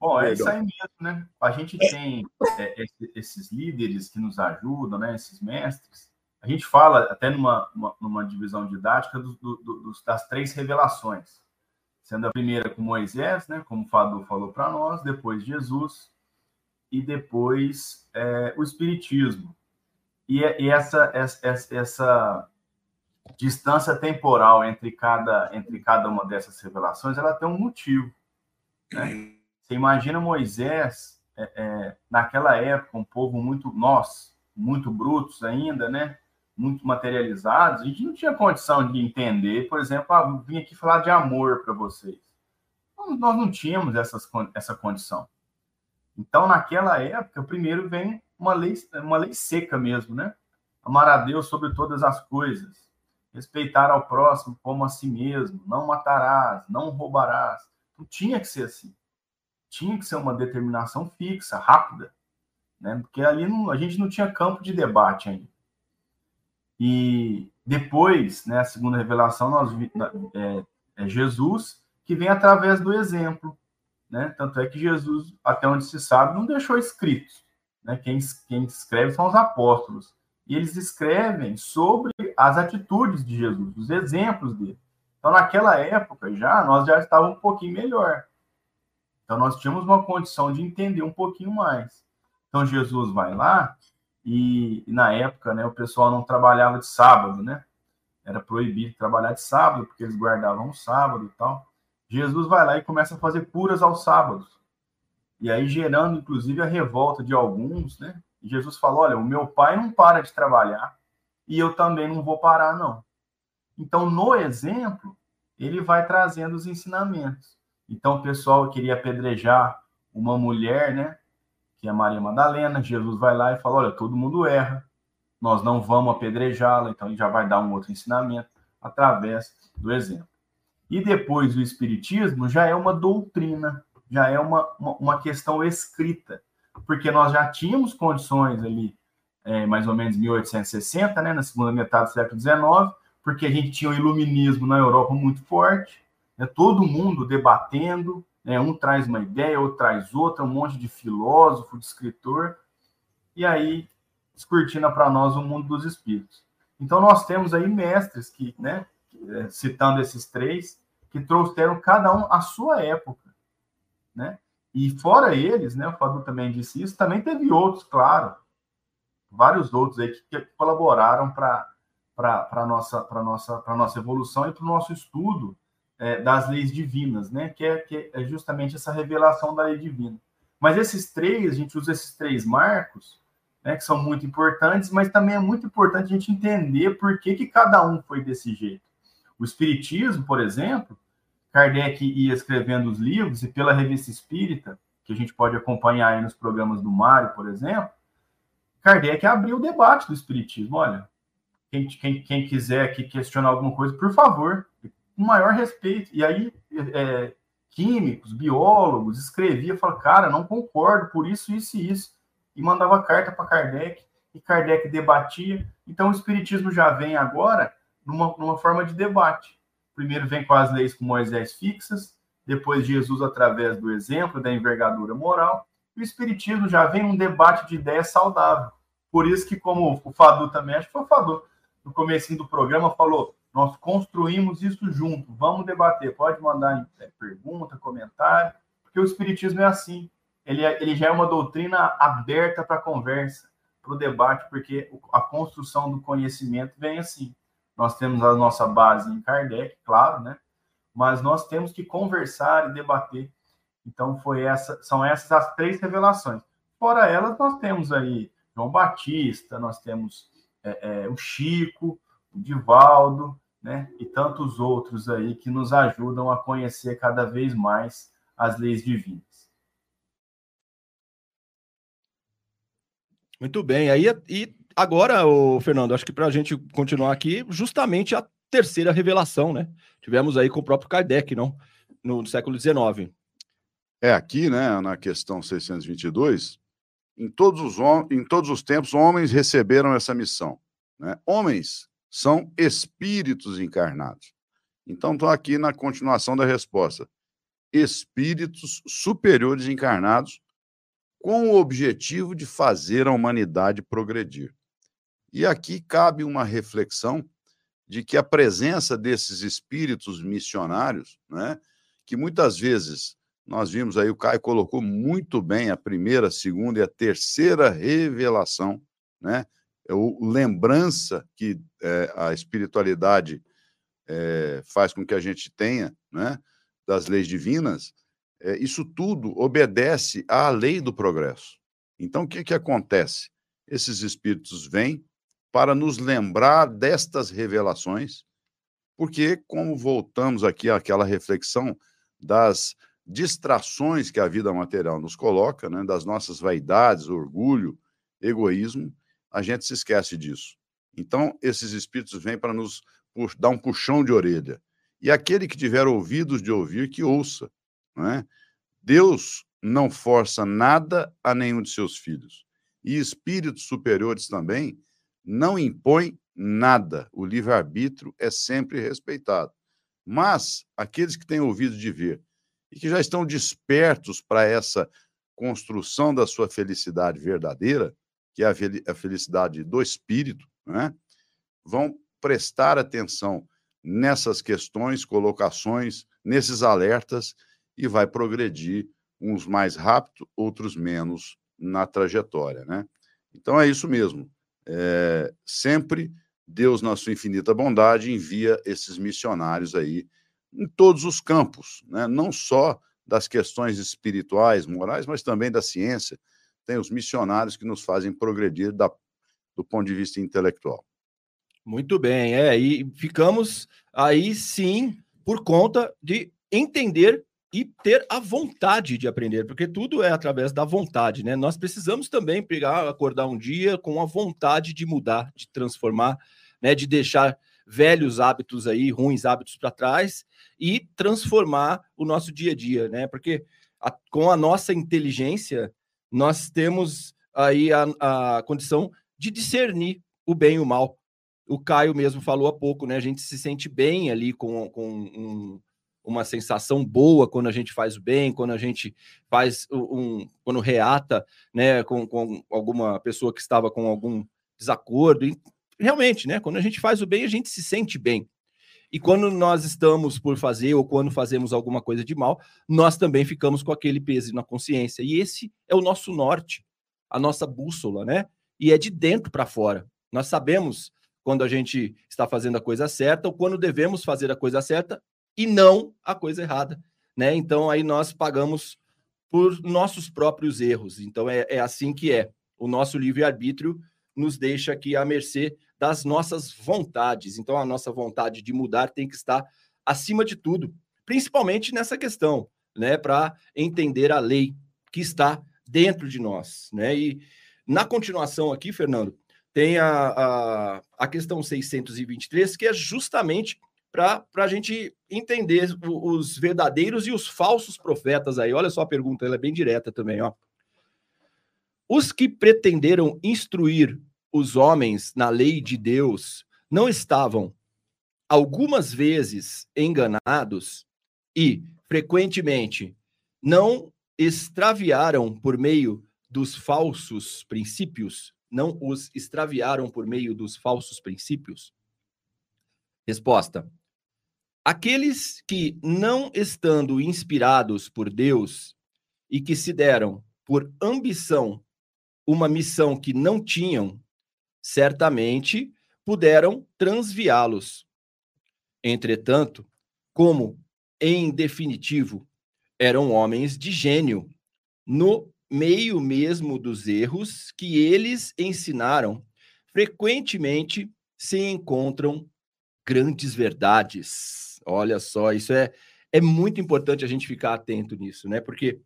Bom, é isso aí mesmo, né? A gente tem é, esses líderes que nos ajudam, né? Esses mestres. A gente fala até numa, uma, numa divisão didática do, do, do, das três revelações, sendo a primeira com Moisés, né, como o Fadu falou para nós, depois Jesus e depois é, o Espiritismo. E, e essa, essa, essa, distância temporal entre cada, entre cada uma dessas revelações, ela tem um motivo. Né? Você imagina Moisés, é, é, naquela época, um povo muito, nós, muito brutos ainda, né? Muito materializados, a gente não tinha condição de entender, por exemplo, ah, vim aqui falar de amor para vocês. Nós não tínhamos essas, essa condição. Então, naquela época, primeiro vem uma lei, uma lei seca mesmo, né? Amar a Deus sobre todas as coisas, respeitar ao próximo como a si mesmo, não matarás, não roubarás. Tinha que ser assim. Tinha que ser uma determinação fixa, rápida, né? Porque ali não, a gente não tinha campo de debate ainda. E depois, né, a segunda revelação, nós é, é Jesus que vem através do exemplo, né? Tanto é que Jesus, até onde se sabe, não deixou escrito. Né? Quem, quem escreve são os apóstolos. E eles escrevem sobre as atitudes de Jesus, os exemplos dele. Então, naquela época já, nós já estávamos um pouquinho melhor. Então, nós tínhamos uma condição de entender um pouquinho mais. Então, Jesus vai lá e, e, na época, né, o pessoal não trabalhava de sábado, né? Era proibido trabalhar de sábado, porque eles guardavam o sábado e tal. Jesus vai lá e começa a fazer curas aos sábados. E aí gerando, inclusive, a revolta de alguns, né? Jesus falou: olha, o meu pai não para de trabalhar e eu também não vou parar, não. Então, no exemplo, ele vai trazendo os ensinamentos. Então, o pessoal queria apedrejar uma mulher, né? Que é Maria Madalena. Jesus vai lá e fala: olha, todo mundo erra, nós não vamos apedrejá-la. Então, ele já vai dar um outro ensinamento através do exemplo. E depois o Espiritismo já é uma doutrina, já é uma, uma, uma questão escrita, porque nós já tínhamos condições ali, é, mais ou menos 1860, né, na segunda metade do século XIX, porque a gente tinha o iluminismo na Europa muito forte, né, todo mundo debatendo, né? Um traz uma ideia, outro traz outra, um monte de filósofo, de escritor, e aí descortina para nós o mundo dos espíritos. Então nós temos aí mestres que, né, é, citando esses três, que trouxeram cada um a sua época, né? E fora eles, né, o Fadu também disse isso, também teve outros, claro, vários outros aí que, que colaboraram para para nossa para nossa para nossa evolução e para o nosso estudo é, das leis divinas, né? Que é, que é justamente essa revelação da lei divina. Mas esses três, a gente usa esses três marcos, né, que são muito importantes, mas também é muito importante a gente entender por que, que cada um foi desse jeito. O Espiritismo, por exemplo, Kardec ia escrevendo os livros, e pela revista Espírita, que a gente pode acompanhar aí nos programas do Mário, por exemplo, Kardec abriu o debate do Espiritismo. Olha, quem, quem, quem quiser aqui questionar alguma coisa, por favor, com maior respeito. E aí, é, químicos, biólogos, escrevia, falava, cara, não concordo por isso, isso e isso. E mandava carta para Kardec, e Kardec debatia. Então, o Espiritismo já vem agora numa, numa forma de debate. Primeiro vem com as leis com Moisés fixas, depois Jesus através do exemplo, da envergadura moral. E o Espiritismo já vem num debate de ideias saudável. Por isso que, como o Fadu também, acho que foi o Fadu, no começo do programa, falou nós construímos isso junto. Vamos debater. Pode mandar é, pergunta, comentário, porque o Espiritismo é assim. Ele, é, ele já é uma doutrina aberta para conversa, para o debate, porque a construção do conhecimento vem assim. Nós temos a nossa base em Kardec, claro, né? Mas nós temos que conversar e debater. Então, foi essa, são essas as três revelações. Fora elas, nós temos aí João Batista, nós temos é, é, o Chico, Divaldo, né, e tantos outros aí que nos ajudam a conhecer cada vez mais as leis divinas. Muito bem. Aí, e agora, o Fernando, acho que para a gente continuar aqui, justamente a terceira revelação, né? Tivemos aí com o próprio Kardec, não? No, no século XIX. É, aqui, né, na questão 622, em todos os, em todos os tempos, homens receberam essa missão. Né? Homens são espíritos encarnados. Então, estou aqui na continuação da resposta. Espíritos superiores encarnados com o objetivo de fazer a humanidade progredir. E aqui cabe uma reflexão de que a presença desses espíritos missionários, né, que muitas vezes nós vimos aí, o Caio colocou muito bem a primeira, a segunda e a terceira revelação, né? É o lembrança que é, a espiritualidade é, faz com que a gente tenha, né? Das leis divinas, é, isso tudo obedece à lei do progresso. Então, o que, que acontece? Esses espíritos vêm para nos lembrar destas revelações, porque, como voltamos aqui àquela reflexão das distrações que a vida material nos coloca, né, das nossas vaidades, orgulho, egoísmo, a gente se esquece disso. Então, esses espíritos vêm para nos dar um puxão de orelha. E aquele que tiver ouvidos de ouvir, que ouça. Não é? Deus não força nada a nenhum de seus filhos. E espíritos superiores também não impõem nada. O livre-arbítrio é sempre respeitado. Mas aqueles que têm ouvido de ver e que já estão despertos para essa construção da sua felicidade verdadeira, que é a felicidade do espírito, né? vão prestar atenção nessas questões, colocações, nesses alertas e vai progredir uns mais rápido, outros menos na trajetória, né? Então é isso mesmo. É, sempre Deus, na sua infinita bondade, envia esses missionários aí em todos os campos, né? não só das questões espirituais, morais, mas também da ciência. Tem os missionários que nos fazem progredir da, do ponto de vista intelectual. Muito bem, é, e ficamos aí sim por conta de entender e ter a vontade de aprender, porque tudo é através da vontade, né? Nós precisamos também pegar, acordar um dia com a vontade de mudar, de transformar, né? De deixar velhos hábitos aí, ruins hábitos para trás e transformar o nosso dia a dia, né? Porque a, com a nossa inteligência nós temos aí a, a condição de discernir o bem e o mal. O Caio mesmo falou há pouco, né? A gente se sente bem ali com, com um, uma sensação boa quando a gente faz o bem, quando a gente faz um, quando reata, né, com, com alguma pessoa que estava com algum desacordo. E, realmente, né, quando a gente faz o bem, a gente se sente bem. E quando nós estamos por fazer ou quando fazemos alguma coisa de mal, nós também ficamos com aquele peso na consciência. E esse é o nosso norte, a nossa bússola, né? E é de dentro para fora. Nós sabemos quando a gente está fazendo a coisa certa ou quando devemos fazer a coisa certa e não a coisa errada, né? Então aí nós pagamos por nossos próprios erros. Então é, é assim que é. O nosso livre-arbítrio nos deixa aqui à mercê das nossas vontades. Então a nossa vontade de mudar tem que estar acima de tudo, principalmente nessa questão, né? Para entender a lei que está dentro de nós, né? E na continuação aqui, Fernando, tem a, a, a questão 623, que é justamente para a gente entender os verdadeiros e os falsos profetas aí. Olha só a pergunta, ela é bem direta também, ó. Os que pretenderam instruir os homens na lei de Deus não estavam algumas vezes enganados e frequentemente não extraviaram por meio dos falsos princípios, não os extraviaram por meio dos falsos princípios? Resposta: Aqueles que, não estando inspirados por Deus e que se deram por ambição uma missão que não tinham, certamente puderam transviá-los. Entretanto, como, em definitivo, eram homens de gênio, no meio mesmo dos erros que eles ensinaram, frequentemente se encontram grandes verdades. Olha só, isso é, é muito importante a gente ficar atento nisso, né? Porque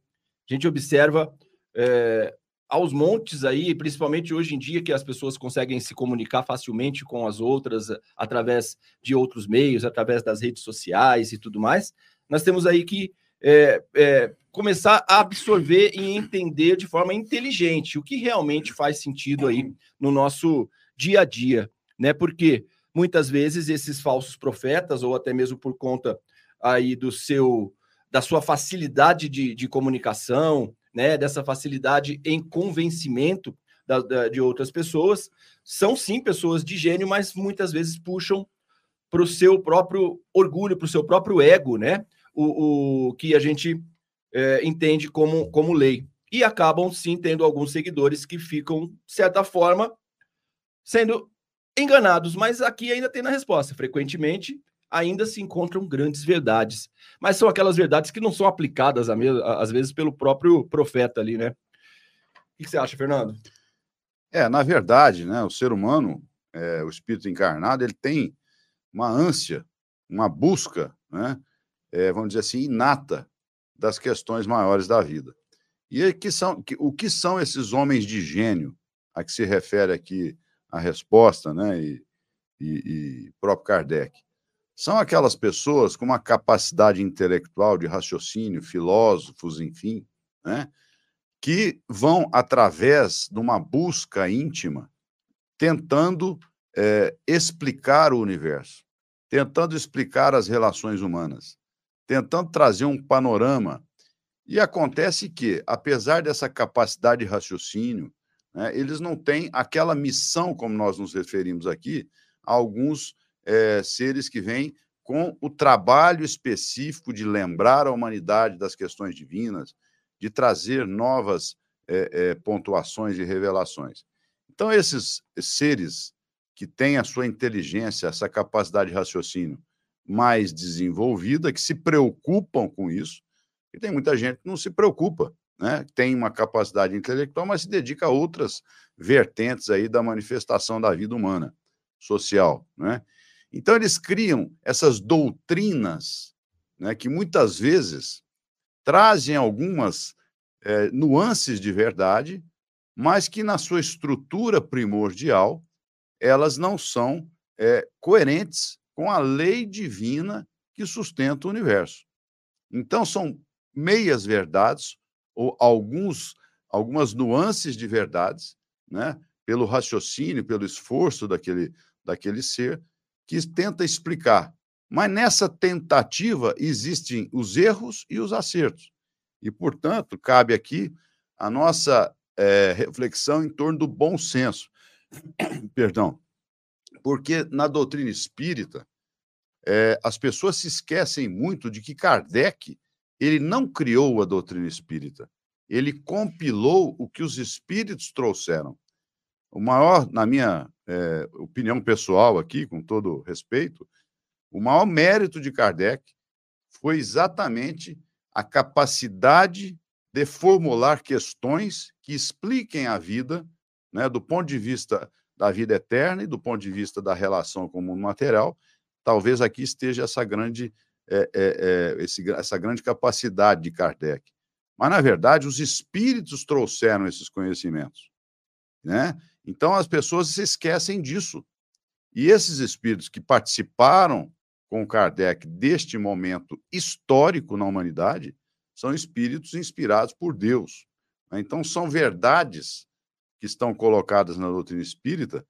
a gente observa é, aos montes aí, principalmente hoje em dia, que as pessoas conseguem se comunicar facilmente com as outras através de outros meios, através das redes sociais e tudo mais. Nós temos aí que é, é, começar a absorver e entender de forma inteligente o que realmente faz sentido aí no nosso dia a dia, né? Porque muitas vezes esses falsos profetas, ou até mesmo por conta aí do seu da sua facilidade de, de comunicação, né, dessa facilidade em convencimento da, da, de outras pessoas, são sim pessoas de gênio, mas muitas vezes puxam para o seu próprio orgulho, para o seu próprio ego, né? o, o que a gente é, entende como, como lei. E acabam, sim, tendo alguns seguidores que ficam, de certa forma, sendo enganados. Mas aqui ainda tem na resposta. Frequentemente, ainda se encontram grandes verdades. Mas são aquelas verdades que não são aplicadas, às vezes, pelo próprio profeta ali, né? O que você acha, Fernando? É, na verdade, né, o ser humano, é, o espírito encarnado, ele tem uma ânsia, uma busca, né, é, vamos dizer assim, inata das questões maiores da vida. E que são, que, o que são esses homens de gênio a que se refere aqui a resposta, né, e, e, e próprio Kardec? São aquelas pessoas com uma capacidade intelectual de raciocínio, filósofos, enfim, né, que vão, através de uma busca íntima, tentando é, explicar o universo, tentando explicar as relações humanas, tentando trazer um panorama. E acontece que, apesar dessa capacidade de raciocínio, né, eles não têm aquela missão, como nós nos referimos aqui, alguns é, seres que vêm com o trabalho específico de lembrar a humanidade das questões divinas, de trazer novas é, é, pontuações e revelações. Então, esses seres que têm a sua inteligência, essa capacidade de raciocínio mais desenvolvida, que se preocupam com isso, e tem muita gente que não se preocupa, né? tem uma capacidade intelectual, mas se dedica a outras vertentes aí da manifestação da vida humana, social. Né? Então, eles criam essas doutrinas né, que muitas vezes trazem algumas é, nuances de verdade, mas que na sua estrutura primordial elas não são é, coerentes com a lei divina que sustenta o universo. Então são meias verdades ou alguns algumas nuances de verdades, né, pelo raciocínio, pelo esforço daquele daquele ser que tenta explicar mas nessa tentativa existem os erros e os acertos. E, portanto, cabe aqui a nossa é, reflexão em torno do bom senso. Perdão. Porque na doutrina espírita, é, as pessoas se esquecem muito de que Kardec ele não criou a doutrina espírita. Ele compilou o que os espíritos trouxeram. O maior, na minha é, opinião pessoal aqui, com todo respeito, o maior mérito de Kardec foi exatamente a capacidade de formular questões que expliquem a vida, né, do ponto de vista da vida eterna e do ponto de vista da relação com o mundo material. Talvez aqui esteja essa grande, é, é, é, esse, essa grande capacidade de Kardec. Mas, na verdade, os espíritos trouxeram esses conhecimentos. Né? Então, as pessoas se esquecem disso. E esses espíritos que participaram com Kardec deste momento histórico na humanidade são espíritos inspirados por Deus. Né? Então, são verdades que estão colocadas na doutrina espírita,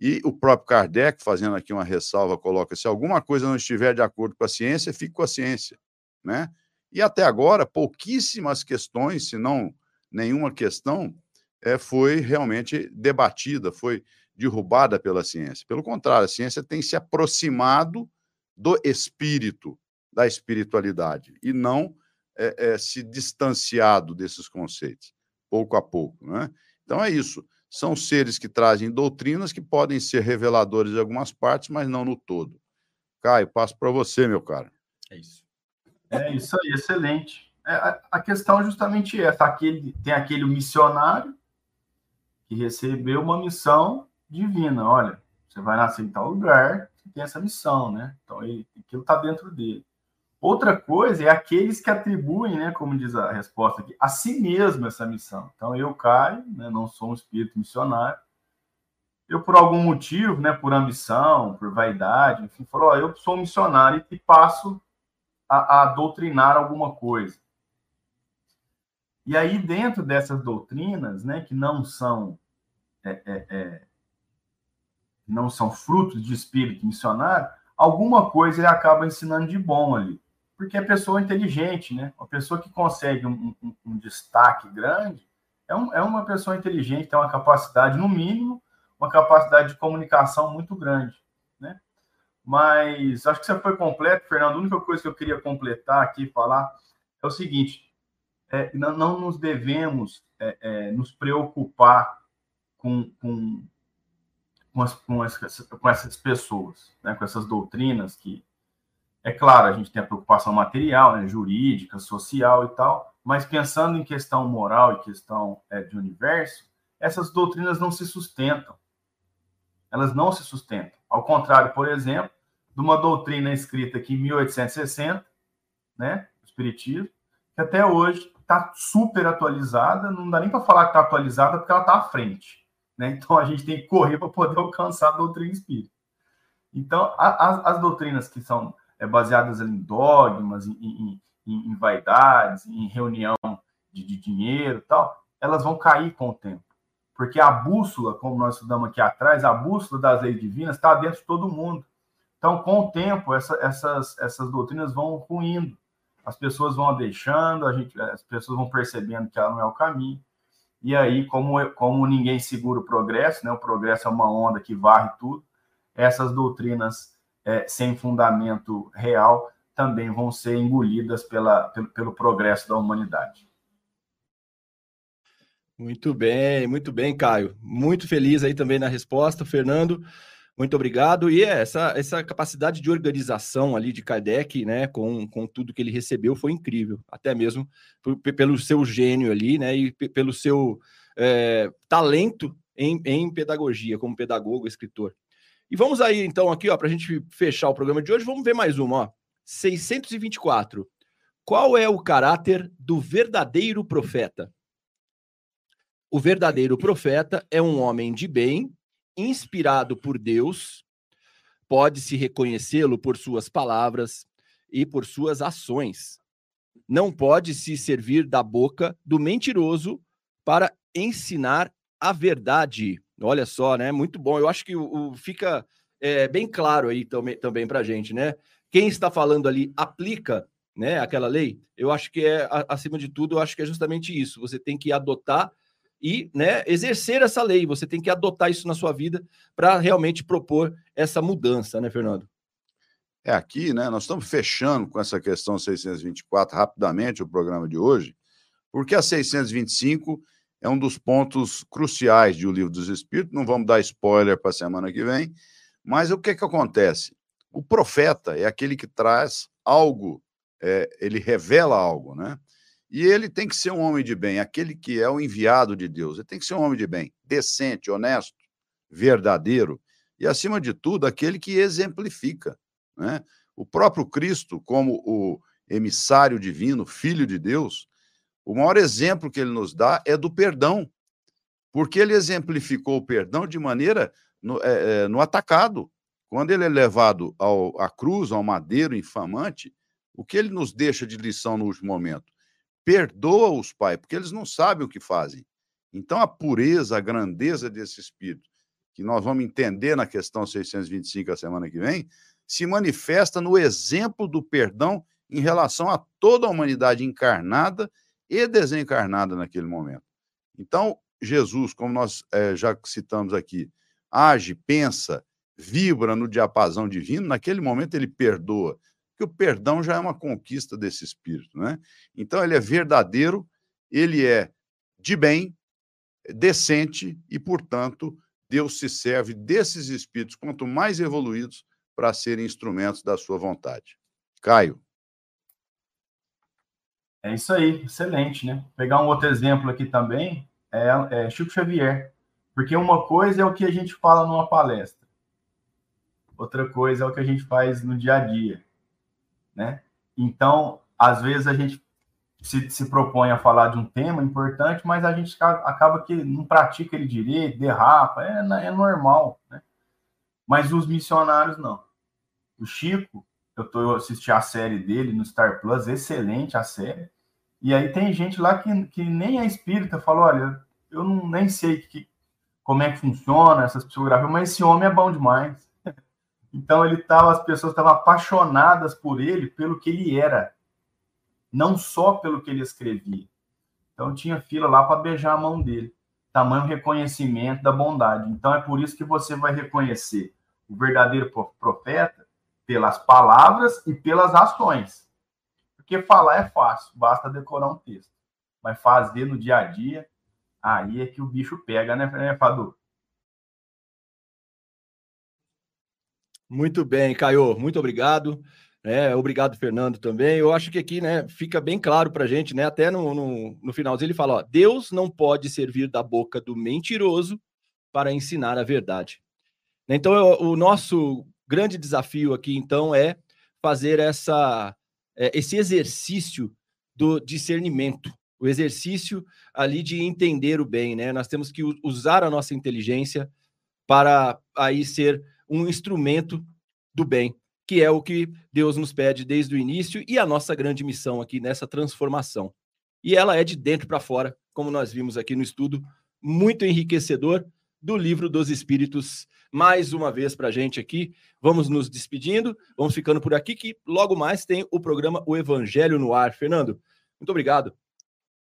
e o próprio Kardec, fazendo aqui uma ressalva, coloca: se alguma coisa não estiver de acordo com a ciência, fique com a ciência. Né? E até agora, pouquíssimas questões, se não nenhuma questão, é, foi realmente debatida, foi derrubada pela ciência. Pelo contrário, a ciência tem se aproximado do espírito, da espiritualidade, e não é, é, se distanciado desses conceitos, pouco a pouco. Né? Então é isso. São seres que trazem doutrinas que podem ser reveladores de algumas partes, mas não no todo. Caio, passo para você, meu cara. É isso. É isso aí, excelente. É, a, a questão é justamente essa. Aquele, tem aquele missionário que recebeu uma missão divina. Olha, você vai nascer em tal lugar, tem essa missão, né? Então, ele, aquilo está dentro dele. Outra coisa é aqueles que atribuem, né, como diz a resposta aqui, a si mesmo essa missão. Então, eu, Caio, né, não sou um espírito missionário. Eu, por algum motivo, né, por ambição, por vaidade, enfim, falou, eu sou um missionário e passo a, a doutrinar alguma coisa. E aí, dentro dessas doutrinas, né, que não são é, é, é, não são frutos de espírito missionário, alguma coisa ele acaba ensinando de bom ali. Porque é pessoa inteligente, né? Uma pessoa que consegue um, um, um destaque grande é, um, é uma pessoa inteligente, tem uma capacidade, no mínimo, uma capacidade de comunicação muito grande, né? mas acho que você foi completo, Fernando. A única coisa que eu queria completar aqui, falar, é o seguinte: é, não, não, nos devemos é, é, nos preocupar com, com, com, as, com, as, com essas pessoas, né, com essas doutrinas que, é claro, a gente tem a preocupação material, né, jurídica, social e tal, mas pensando em questão moral e questão é, de universo, essas doutrinas não se sustentam. Elas não se sustentam. Ao contrário, por exemplo, de uma doutrina escrita aqui em 1860, né, o Espiritismo, que até hoje está super atualizada, não dá nem para falar que está atualizada porque ela está à frente. Né? Então a gente tem que correr para poder alcançar a doutrina espírita. Então, a, a, as doutrinas que são é, baseadas em dogmas, em, em, em, em vaidades, em reunião de, de dinheiro tal, elas vão cair com o tempo. Porque a bússola, como nós estudamos aqui atrás, a bússola das leis divinas está dentro de todo mundo. Então, com o tempo, essa, essas, essas doutrinas vão ruindo. As pessoas vão deixando, a gente, as pessoas vão percebendo que ela não é o caminho. E aí, como, como ninguém segura o progresso, né, o progresso é uma onda que varre tudo, essas doutrinas é, sem fundamento real também vão ser engolidas pela, pelo, pelo progresso da humanidade. Muito bem, muito bem, Caio. Muito feliz aí também na resposta, Fernando. Muito obrigado. E é, essa, essa capacidade de organização ali de Kardec, né, com, com tudo que ele recebeu, foi incrível. Até mesmo pelo seu gênio ali, né, e pelo seu é, talento em, em pedagogia, como pedagogo, escritor. E vamos aí, então, aqui, ó, para a gente fechar o programa de hoje, vamos ver mais uma, ó. 624. Qual é o caráter do verdadeiro profeta? O verdadeiro profeta é um homem de bem inspirado por Deus, pode-se reconhecê-lo por suas palavras e por suas ações. Não pode se servir da boca do mentiroso para ensinar a verdade. Olha só, né? Muito bom. Eu acho que o, o fica é, bem claro aí também, também para a gente, né? Quem está falando ali aplica né, aquela lei. Eu acho que é, acima de tudo, eu acho que é justamente isso. Você tem que adotar e né, exercer essa lei. Você tem que adotar isso na sua vida para realmente propor essa mudança, né, Fernando? É aqui, né? Nós estamos fechando com essa questão 624 rapidamente o programa de hoje, porque a 625 é um dos pontos cruciais de O Livro dos Espíritos. Não vamos dar spoiler para a semana que vem, mas o que, que acontece? O profeta é aquele que traz algo, é, ele revela algo, né? E ele tem que ser um homem de bem, aquele que é o enviado de Deus. Ele tem que ser um homem de bem, decente, honesto, verdadeiro e, acima de tudo, aquele que exemplifica. Né? O próprio Cristo, como o emissário divino, filho de Deus, o maior exemplo que ele nos dá é do perdão, porque ele exemplificou o perdão de maneira no, é, é no atacado. Quando ele é levado ao, à cruz, ao madeiro infamante, o que ele nos deixa de lição no último momento? Perdoa-os, Pai, porque eles não sabem o que fazem. Então, a pureza, a grandeza desse espírito, que nós vamos entender na questão 625 a semana que vem, se manifesta no exemplo do perdão em relação a toda a humanidade encarnada e desencarnada naquele momento. Então, Jesus, como nós é, já citamos aqui, age, pensa, vibra no diapasão divino, naquele momento ele perdoa, que o perdão já é uma conquista desse espírito, né? Então ele é verdadeiro, ele é de bem, decente e, portanto, Deus se serve desses espíritos quanto mais evoluídos para serem instrumentos da sua vontade. Caio. É isso aí, excelente, né? Pegar um outro exemplo aqui também é, é Chico Xavier, porque uma coisa é o que a gente fala numa palestra, outra coisa é o que a gente faz no dia a dia né? Então, às vezes a gente se, se propõe a falar de um tema importante, mas a gente acaba que não pratica ele direito, derrapa, é, é normal, né? Mas os missionários não. O Chico, eu tô assisti a série dele no Star Plus, excelente a série. E aí tem gente lá que, que nem é espírita, falou, olha, eu não, nem sei que, como é que funciona essas psicografias, mas esse homem é bom demais. Então ele tava, as pessoas estavam apaixonadas por ele, pelo que ele era, não só pelo que ele escrevia. Então tinha fila lá para beijar a mão dele. Tamanho reconhecimento da bondade. Então é por isso que você vai reconhecer o verdadeiro profeta pelas palavras e pelas ações. Porque falar é fácil, basta decorar um texto. Mas fazer no dia a dia, aí é que o bicho pega, né, né Fadu? Muito bem, Caio, muito obrigado. É, obrigado, Fernando, também. Eu acho que aqui né, fica bem claro para a gente, né? Até no, no, no finalzinho ele fala: ó, Deus não pode servir da boca do mentiroso para ensinar a verdade. Então, eu, o nosso grande desafio aqui, então, é fazer essa, é, esse exercício do discernimento, o exercício ali de entender o bem, né? Nós temos que usar a nossa inteligência para aí ser um instrumento do bem, que é o que Deus nos pede desde o início e a nossa grande missão aqui nessa transformação. E ela é de dentro para fora, como nós vimos aqui no estudo, muito enriquecedor do livro dos Espíritos. Mais uma vez para a gente aqui. Vamos nos despedindo, vamos ficando por aqui, que logo mais tem o programa O Evangelho no Ar. Fernando, muito obrigado.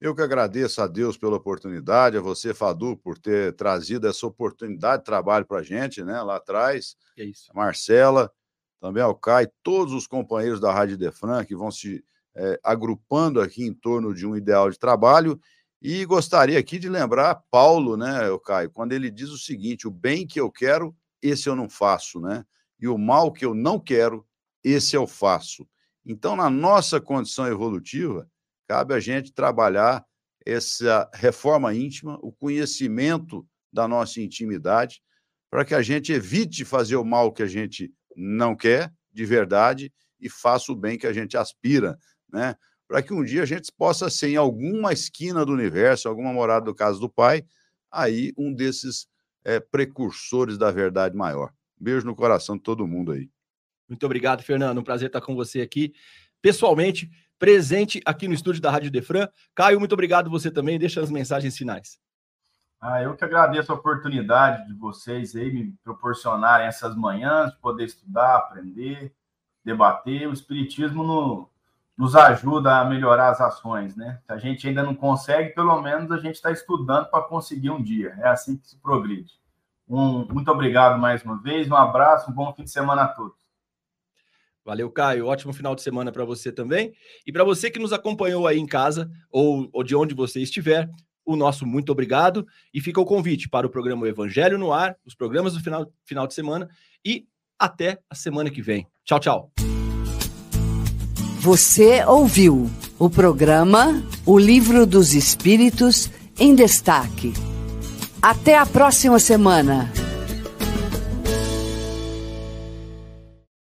Eu que agradeço a Deus pela oportunidade, a você, Fadu, por ter trazido essa oportunidade de trabalho para a gente, né, lá atrás. É isso. Marcela, também ao Caio, todos os companheiros da Rádio Defran que vão se é, agrupando aqui em torno de um ideal de trabalho. E gostaria aqui de lembrar Paulo, né, o Caio, quando ele diz o seguinte: o bem que eu quero, esse eu não faço, né? E o mal que eu não quero, esse eu faço. Então, na nossa condição evolutiva, cabe a gente trabalhar essa reforma íntima, o conhecimento da nossa intimidade, para que a gente evite fazer o mal que a gente não quer, de verdade, e faça o bem que a gente aspira, né? Para que um dia a gente possa ser em alguma esquina do universo, alguma morada do caso do Pai, aí um desses é, precursores da verdade maior. Beijo no coração de todo mundo aí. Muito obrigado, Fernando. Um prazer estar com você aqui, pessoalmente presente aqui no estúdio da Rádio Defran. Caio, muito obrigado você também. Deixa as mensagens finais. Ah, eu que agradeço a oportunidade de vocês aí me proporcionarem essas manhãs, de poder estudar, aprender, debater. O Espiritismo no, nos ajuda a melhorar as ações, né? Se a gente ainda não consegue, pelo menos a gente está estudando para conseguir um dia. É assim que se progride. Um, muito obrigado mais uma vez, um abraço, um bom fim de semana a todos. Valeu, Caio. Ótimo final de semana para você também. E para você que nos acompanhou aí em casa ou, ou, de onde você estiver, o nosso muito obrigado. E fica o convite para o programa Evangelho no Ar, os programas do final, final de semana e até a semana que vem. Tchau, tchau. Você ouviu o programa O Livro dos Espíritos em Destaque. Até a próxima semana.